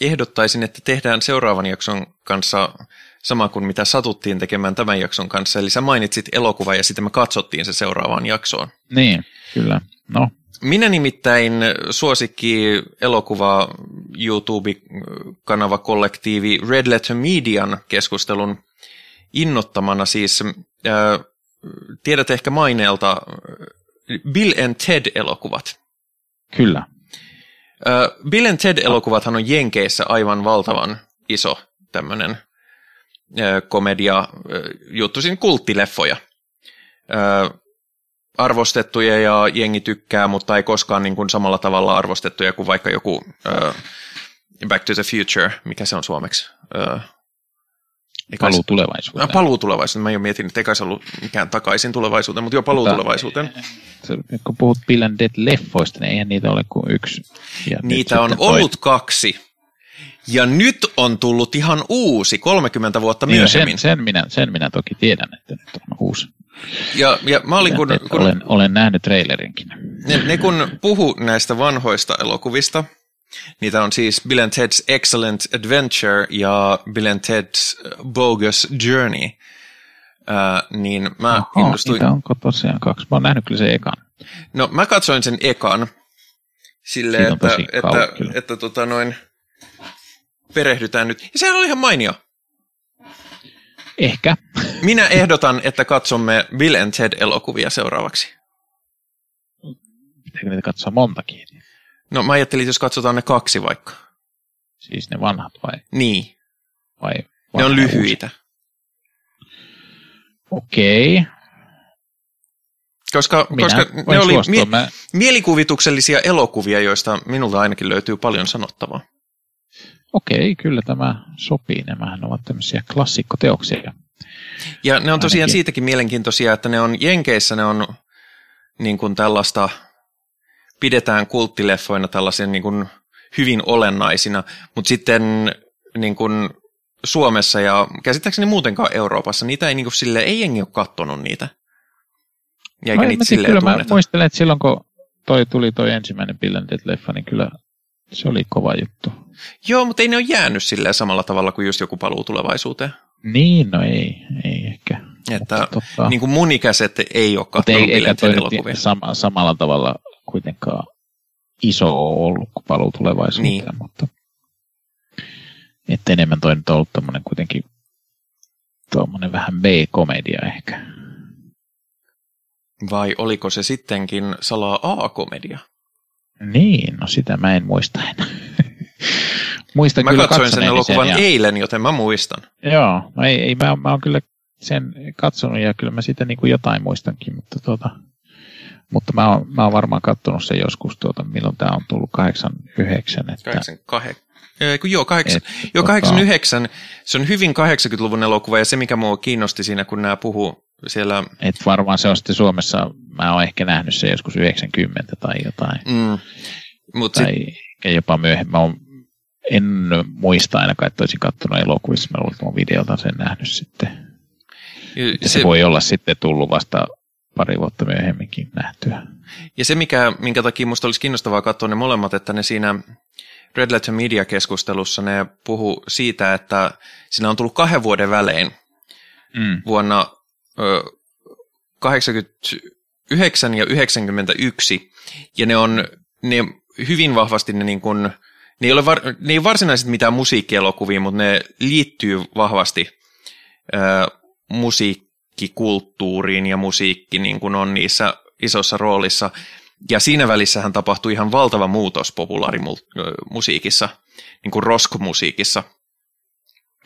ehdottaisin, että tehdään seuraavan jakson kanssa sama kuin mitä satuttiin tekemään tämän jakson kanssa. Eli sä mainitsit elokuva ja sitten me katsottiin se seuraavaan jaksoon. Niin, kyllä. No. Minä nimittäin suosikki elokuva YouTube-kanava kollektiivi Red Letter Median keskustelun innottamana siis, äh, tiedät ehkä maineelta Bill and Ted-elokuvat. Kyllä. Äh, Bill and Ted-elokuvathan on Jenkeissä aivan valtavan iso tämmöinen äh, komedia äh, juttu, siinä kulttileffoja. Äh, arvostettuja ja jengi tykkää, mutta ei koskaan niin kuin samalla tavalla arvostettuja kuin vaikka joku uh, Back to the Future, mikä se on suomeksi? Uh, paluu tulevaisuuteen. paluu tulevaisuuteen. Mä en ole miettinyt, että eikä se ollut mikään takaisin tulevaisuuteen, mutta jo paluu mutta, tulevaisuuteen. Kun puhut Bill and Dead-leffoista, niin eihän niitä ole kuin yksi. Ja niitä on ollut toi... kaksi. Ja nyt on tullut ihan uusi, 30 vuotta niin, myöhemmin. Sen, sen, minä, sen minä toki tiedän, että nyt on uusi. Ja, ja mä olin kun, kun, olen, olen nähnyt trailerinkin. Ne, ne kun puhu näistä vanhoista elokuvista, niitä on siis Bill and Ted's Excellent Adventure ja Bill and Ted's Bogus Journey, uh, niin mä Oho, innostuin... Niitä onko tosiaan kaksi? Mä oon nähnyt kyllä sen ekan. No mä katsoin sen ekan silleen, että, että, että, että tota noin, perehdytään nyt. Ja sehän oli ihan mainio. Ehkä. Minä ehdotan, että katsomme Bill and Ted-elokuvia seuraavaksi. Pitääkö niitä katsoa montakin? No mä ajattelin, jos katsotaan ne kaksi vaikka. Siis ne vanhat vai? Niin. Vai ne on lyhyitä. Okei. Okay. Koska, koska ne oli mie- mä... mielikuvituksellisia elokuvia, joista minulta ainakin löytyy paljon sanottavaa. Okei, kyllä tämä sopii. Nämähän ovat tämmöisiä klassikkoteoksia. Ja ne on tosiaan Ainakin. siitäkin mielenkiintoisia, että ne on Jenkeissä ne on niin kuin tällaista, pidetään kulttileffoina tällaisen niin kuin hyvin olennaisina, mutta sitten niin kuin Suomessa ja käsittääkseni muutenkaan Euroopassa, niitä ei niin kuin sille, ei jengi ole kattonut niitä. Ja eikä niitä silleen kyllä tunneta. mä muistelen, että silloin kun toi tuli toi ensimmäinen Bill leffa, niin kyllä se oli kova juttu. Joo, mutta ei ne ole jäänyt silleen samalla tavalla kuin just joku paluu tulevaisuuteen. Niin, no ei, ei ehkä. Että tota, niin kuin mun ikäiset ei ole katsonut ei, elokuvia. Sama, samalla tavalla kuitenkaan iso ollut kuin paluu tulevaisuuteen, niin. mutta että enemmän toi nyt on ollut tämmöinen kuitenkin tuommoinen vähän B-komedia ehkä. Vai oliko se sittenkin salaa A-komedia? Niin, no sitä mä en muista enää. muistan mä kyllä katsoin sen elokuvan ja... eilen, joten mä muistan. Joo, no ei, ei mä, mä oon kyllä sen katsonut ja kyllä mä sitä niin kuin jotain muistankin, mutta, tuota, mutta mä, oon, mä oon varmaan katsonut sen joskus, tuota, milloin tämä on tullut 89. Että, 88. Joo, 8, et, joo, 89. Tota, se on hyvin 80-luvun elokuva ja se, mikä mua kiinnosti siinä, kun nämä puhuu siellä... Et varmaan se on sitten Suomessa, mä oon ehkä nähnyt se joskus 90 tai jotain. Mm. Mut tai sit... jopa myöhemmin. Mä oon, en muista ainakaan, että olisin katsonut elokuvissa. Mä luulen, videolta sen nähnyt sitten. Ja, ja se, se voi olla sitten tullut vasta pari vuotta myöhemminkin nähtyä. Ja se, mikä, minkä takia musta olisi kiinnostavaa katsoa ne molemmat, että ne siinä Red Letter Media-keskustelussa ne puhu siitä, että siinä on tullut kahden vuoden välein mm. vuonna 89 ja 91, ja ne on ne hyvin vahvasti ne niin kuin, ne ei ole var, ne ei varsinaisesti mitään musiikkielokuvia, mutta ne liittyy vahvasti ö, musiikkikulttuuriin ja musiikki niin kuin on niissä isossa roolissa. Ja siinä välissähän tapahtui ihan valtava muutos populaarimusiikissa, niin kuin rosk-musiikissa –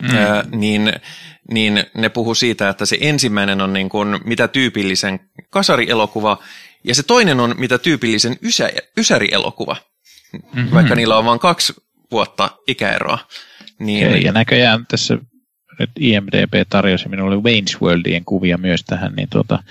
mm. ää, niin, niin ne puhuu siitä, että se ensimmäinen on niin kuin mitä tyypillisen kasarielokuva, ja se toinen on mitä tyypillisen ysä, ysärielokuva, mm-hmm. vaikka niillä on vain kaksi vuotta ikäeroa. Niin, okay, ja näköjään tässä nyt IMDB tarjosi minulle Wayne's Worldien kuvia myös tähän, niin tuota,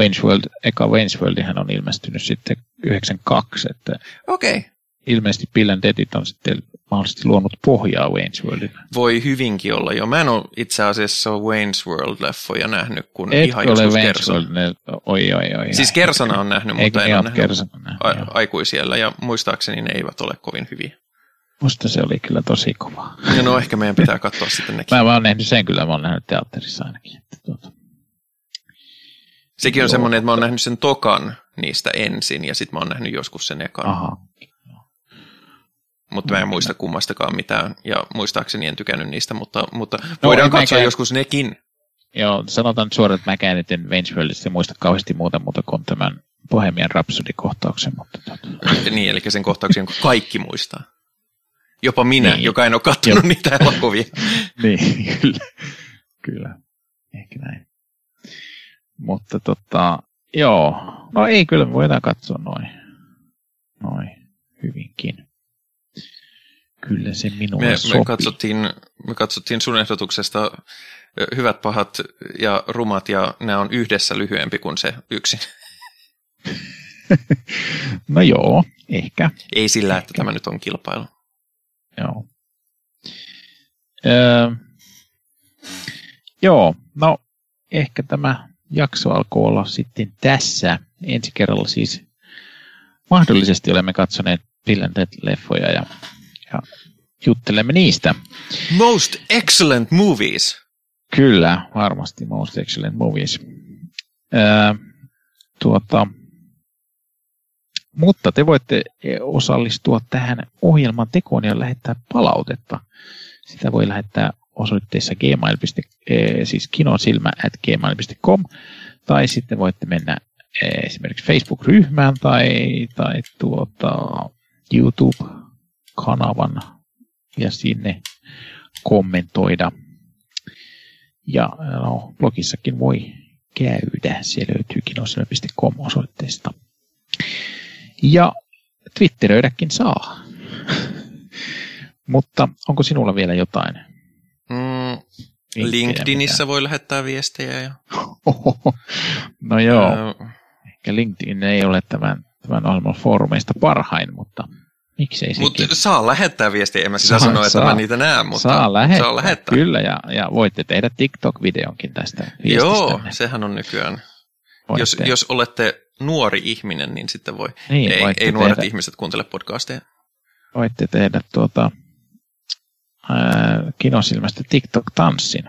Wayne's World, eka Wayne's Worldihan on ilmestynyt sitten 92. Että Okei. Okay. Ilmeisesti Bill and on sitten mahdollisesti luonut pohjaa Wayne's Worldille. Voi hyvinkin olla jo. Mä en ole itse asiassa Wayne's World-leffoja nähnyt, kun Et ihan ole joskus Wayne's Kersan. World, ne, oi oi oi. Siis Kersana on nähnyt, mutta en ole nähnyt Kersana a- aikuisiellä, ja muistaakseni ne eivät ole kovin hyviä. Musta se oli kyllä tosi kova. Ja no ehkä meidän pitää katsoa sitten nekin. Mä vaan nähnyt sen kyllä, mä oon nähnyt teatterissa ainakin. Että tuota. Sekin on Joo. semmoinen, että mä oon nähnyt sen tokan niistä ensin, ja sitten mä oon nähnyt joskus sen ekan. Aha. Mutta mä en muista kummastakaan mitään, ja muistaakseni en tykännyt niistä, mutta, mutta No, voidaan katsoa mäkään. joskus nekin. Joo, sanotaan nyt suoraan, että mäkään en Worldista muista kauheasti muuta muuta kuin tämän Bohemian Rhapsody-kohtauksen, mutta tuota. Niin, eli sen kohtauksen, jonka kaikki muistaa. Jopa minä, Niin. joka en ole katsonut niitä elokuvia. niin, kyllä. kyllä. Ehkä näin. Mutta tota, joo. No ei, kyllä me voidaan katsoa noin. Noin, hyvinkin. Kyllä se minulle Me, sopii. me, katsottiin, me katsottiin sun ehdotuksesta hyvät, pahat ja rumat, ja nämä on yhdessä lyhyempi kuin se yksin. No joo, ehkä. Ei sillä, että tämä nyt on kilpailu. Joo. Öö, joo, no ehkä tämä jakso alkoi olla sitten tässä. Ensi kerralla siis mahdollisesti olemme katsoneet Bill and Ted-leffoja ja, ja juttelemme niistä. Most excellent movies! Kyllä, varmasti Most Excellent Movies. Öö, tuota, mutta te voitte osallistua tähän ohjelman tekoon ja lähettää palautetta. Sitä voi lähettää osoitteessa gmail. eh, siis kinosilmä at gmail.com tai sitten voitte mennä eh, esimerkiksi Facebook-ryhmään tai, tai tuota, YouTube-kanavan ja sinne kommentoida. Ja no, blogissakin voi käydä. Se löytyy kinosilmä.com osoitteesta. Ja Twitteröidäkin saa. Mutta onko sinulla vielä jotain? Mm, LinkedInissä voi lähettää viestejä. Ja, no joo, ehkä LinkedIn ei ole tämän, tämän ohjelman foorumeista parhain, mutta miksei. Mutta saa lähettää viestiä, en mä sitä sano, että saa. mä niitä näen, mutta saa, lähettää, saa lähettää. Kyllä, ja, ja voitte tehdä TikTok-videonkin tästä viestistä. Joo, sehän on nykyään. Jos, Voitte- jos olette nuori ihminen, niin sitten voi. niin, ei, ei nuoret tehdä, ihmiset kuuntele podcasteja. voitte tehdä tuota, ää, kinosilmästä TikTok-tanssin.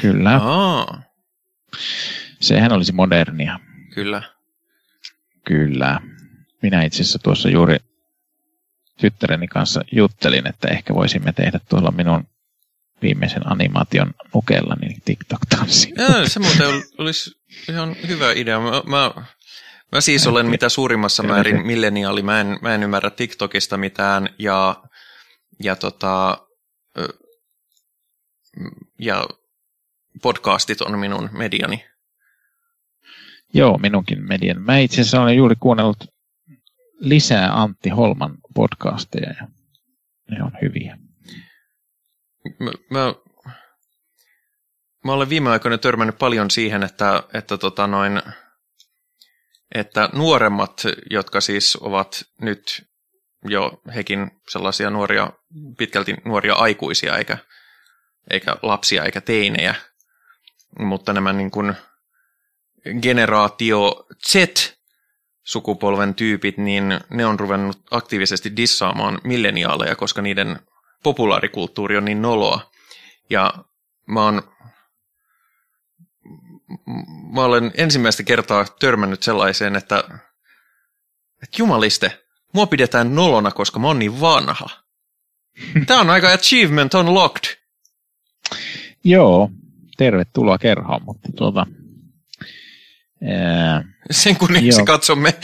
Kyllä, Aa, sehän olisi modernia. kyllä. Kyllä. Minä itse asiassa tuossa juuri tyttäreni kanssa juttelin, että ehkä voisimme tehdä tuolla minun viimeisen animaation nukella niin TikTok-tanssin. Ja, se muuten ol- olisi ihan hyvä idea. Mä, mä, mä siis olen mitä suurimmassa määrin milleniaali. Mä en, mä en ymmärrä TikTokista mitään ja, ja, tota, ja podcastit on minun mediani. Joo, minunkin median. Mä itse asiassa olen juuri kuunnellut lisää Antti Holman podcasteja ja ne on hyviä. Mä, mä, mä olen viime aikoina törmännyt paljon siihen, että, että, tota noin, että nuoremmat, jotka siis ovat nyt jo hekin sellaisia nuoria, pitkälti nuoria aikuisia, eikä, eikä lapsia eikä teinejä, mutta nämä niin kuin generaatio Z sukupolven tyypit, niin ne on ruvennut aktiivisesti dissaamaan milleniaaleja, koska niiden populaarikulttuuri on niin noloa. Ja mä oon mä olen ensimmäistä kertaa törmännyt sellaiseen, että, että jumaliste, mua pidetään nolona, koska mä oon niin vanha. Tämä on aika achievement unlocked. Joo, tervetuloa kerhoon, mutta tuota, ää, Sen kun Joo. yksi katsomme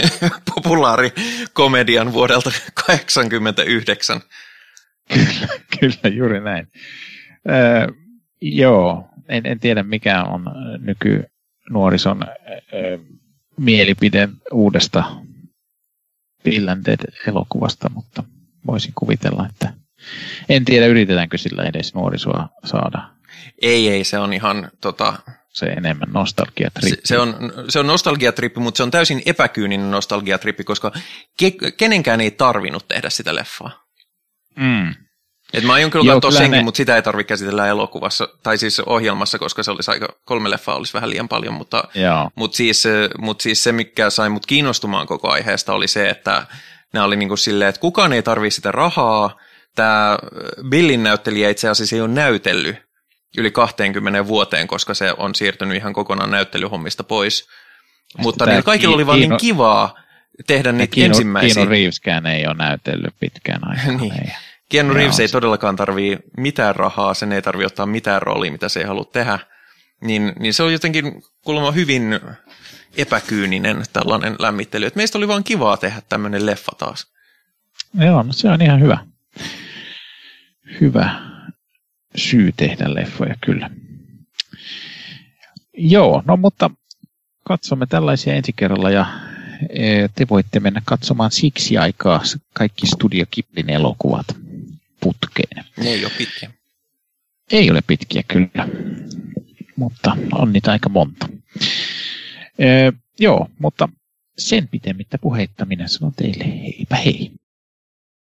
populaarikomedian vuodelta 1989. Kyllä, kyllä, juuri näin. Öö, joo, en, en tiedä mikä on nykynuorison öö, mielipide uudesta Bill and Ted-elokuvasta, mutta voisin kuvitella, että en tiedä yritetäänkö sillä edes nuorisoa saada. Ei, ei, se on ihan tota, se enemmän nostalgiatrippi? Se, se, on, se on nostalgiatrippi, mutta se on täysin epäkyyninen nostalgiatrippi, koska ke, kenenkään ei tarvinnut tehdä sitä leffaa. Mm. Et mä aion kyllä katsoa senkin, ne... mutta sitä ei tarvitse käsitellä elokuvassa, tai siis ohjelmassa, koska se olisi aika, kolme leffaa olisi vähän liian paljon, mutta, mutta, siis, mutta siis se, mikä sai mut kiinnostumaan koko aiheesta, oli se, että nämä oli niin kuin silleen, että kukaan ei tarvitse sitä rahaa, tämä Billin näyttelijä itse asiassa ei ole näytellyt yli 20 vuoteen, koska se on siirtynyt ihan kokonaan näyttelyhommista pois. Mutta niillä kaikilla oli vaan niin kivaa tehdä niitä Keanu, ensimmäisiä. Keanu Reeveskään ei ole näytellyt pitkään aikaa. niin. Keanu Reeves ei todellakaan tarvii mitään rahaa, sen ei tarvitse ottaa mitään roolia, mitä se ei halua tehdä. Niin, niin se on jotenkin kuulemma hyvin epäkyyninen tällainen lämmittely. Et meistä oli vaan kivaa tehdä tämmöinen leffa taas. Joo, no se on ihan hyvä. Hyvä syy tehdä leffoja, kyllä. Joo, no mutta katsomme tällaisia ensi kerralla ja e, te voitte mennä katsomaan siksi aikaa kaikki Studio Kiplin elokuvat putkeen. Ne ei ole pitkiä. Ei ole pitkiä kyllä, mutta on niitä aika monta. Ee, joo, mutta sen pitemmittä puheitta minä sanon teille heipä hei.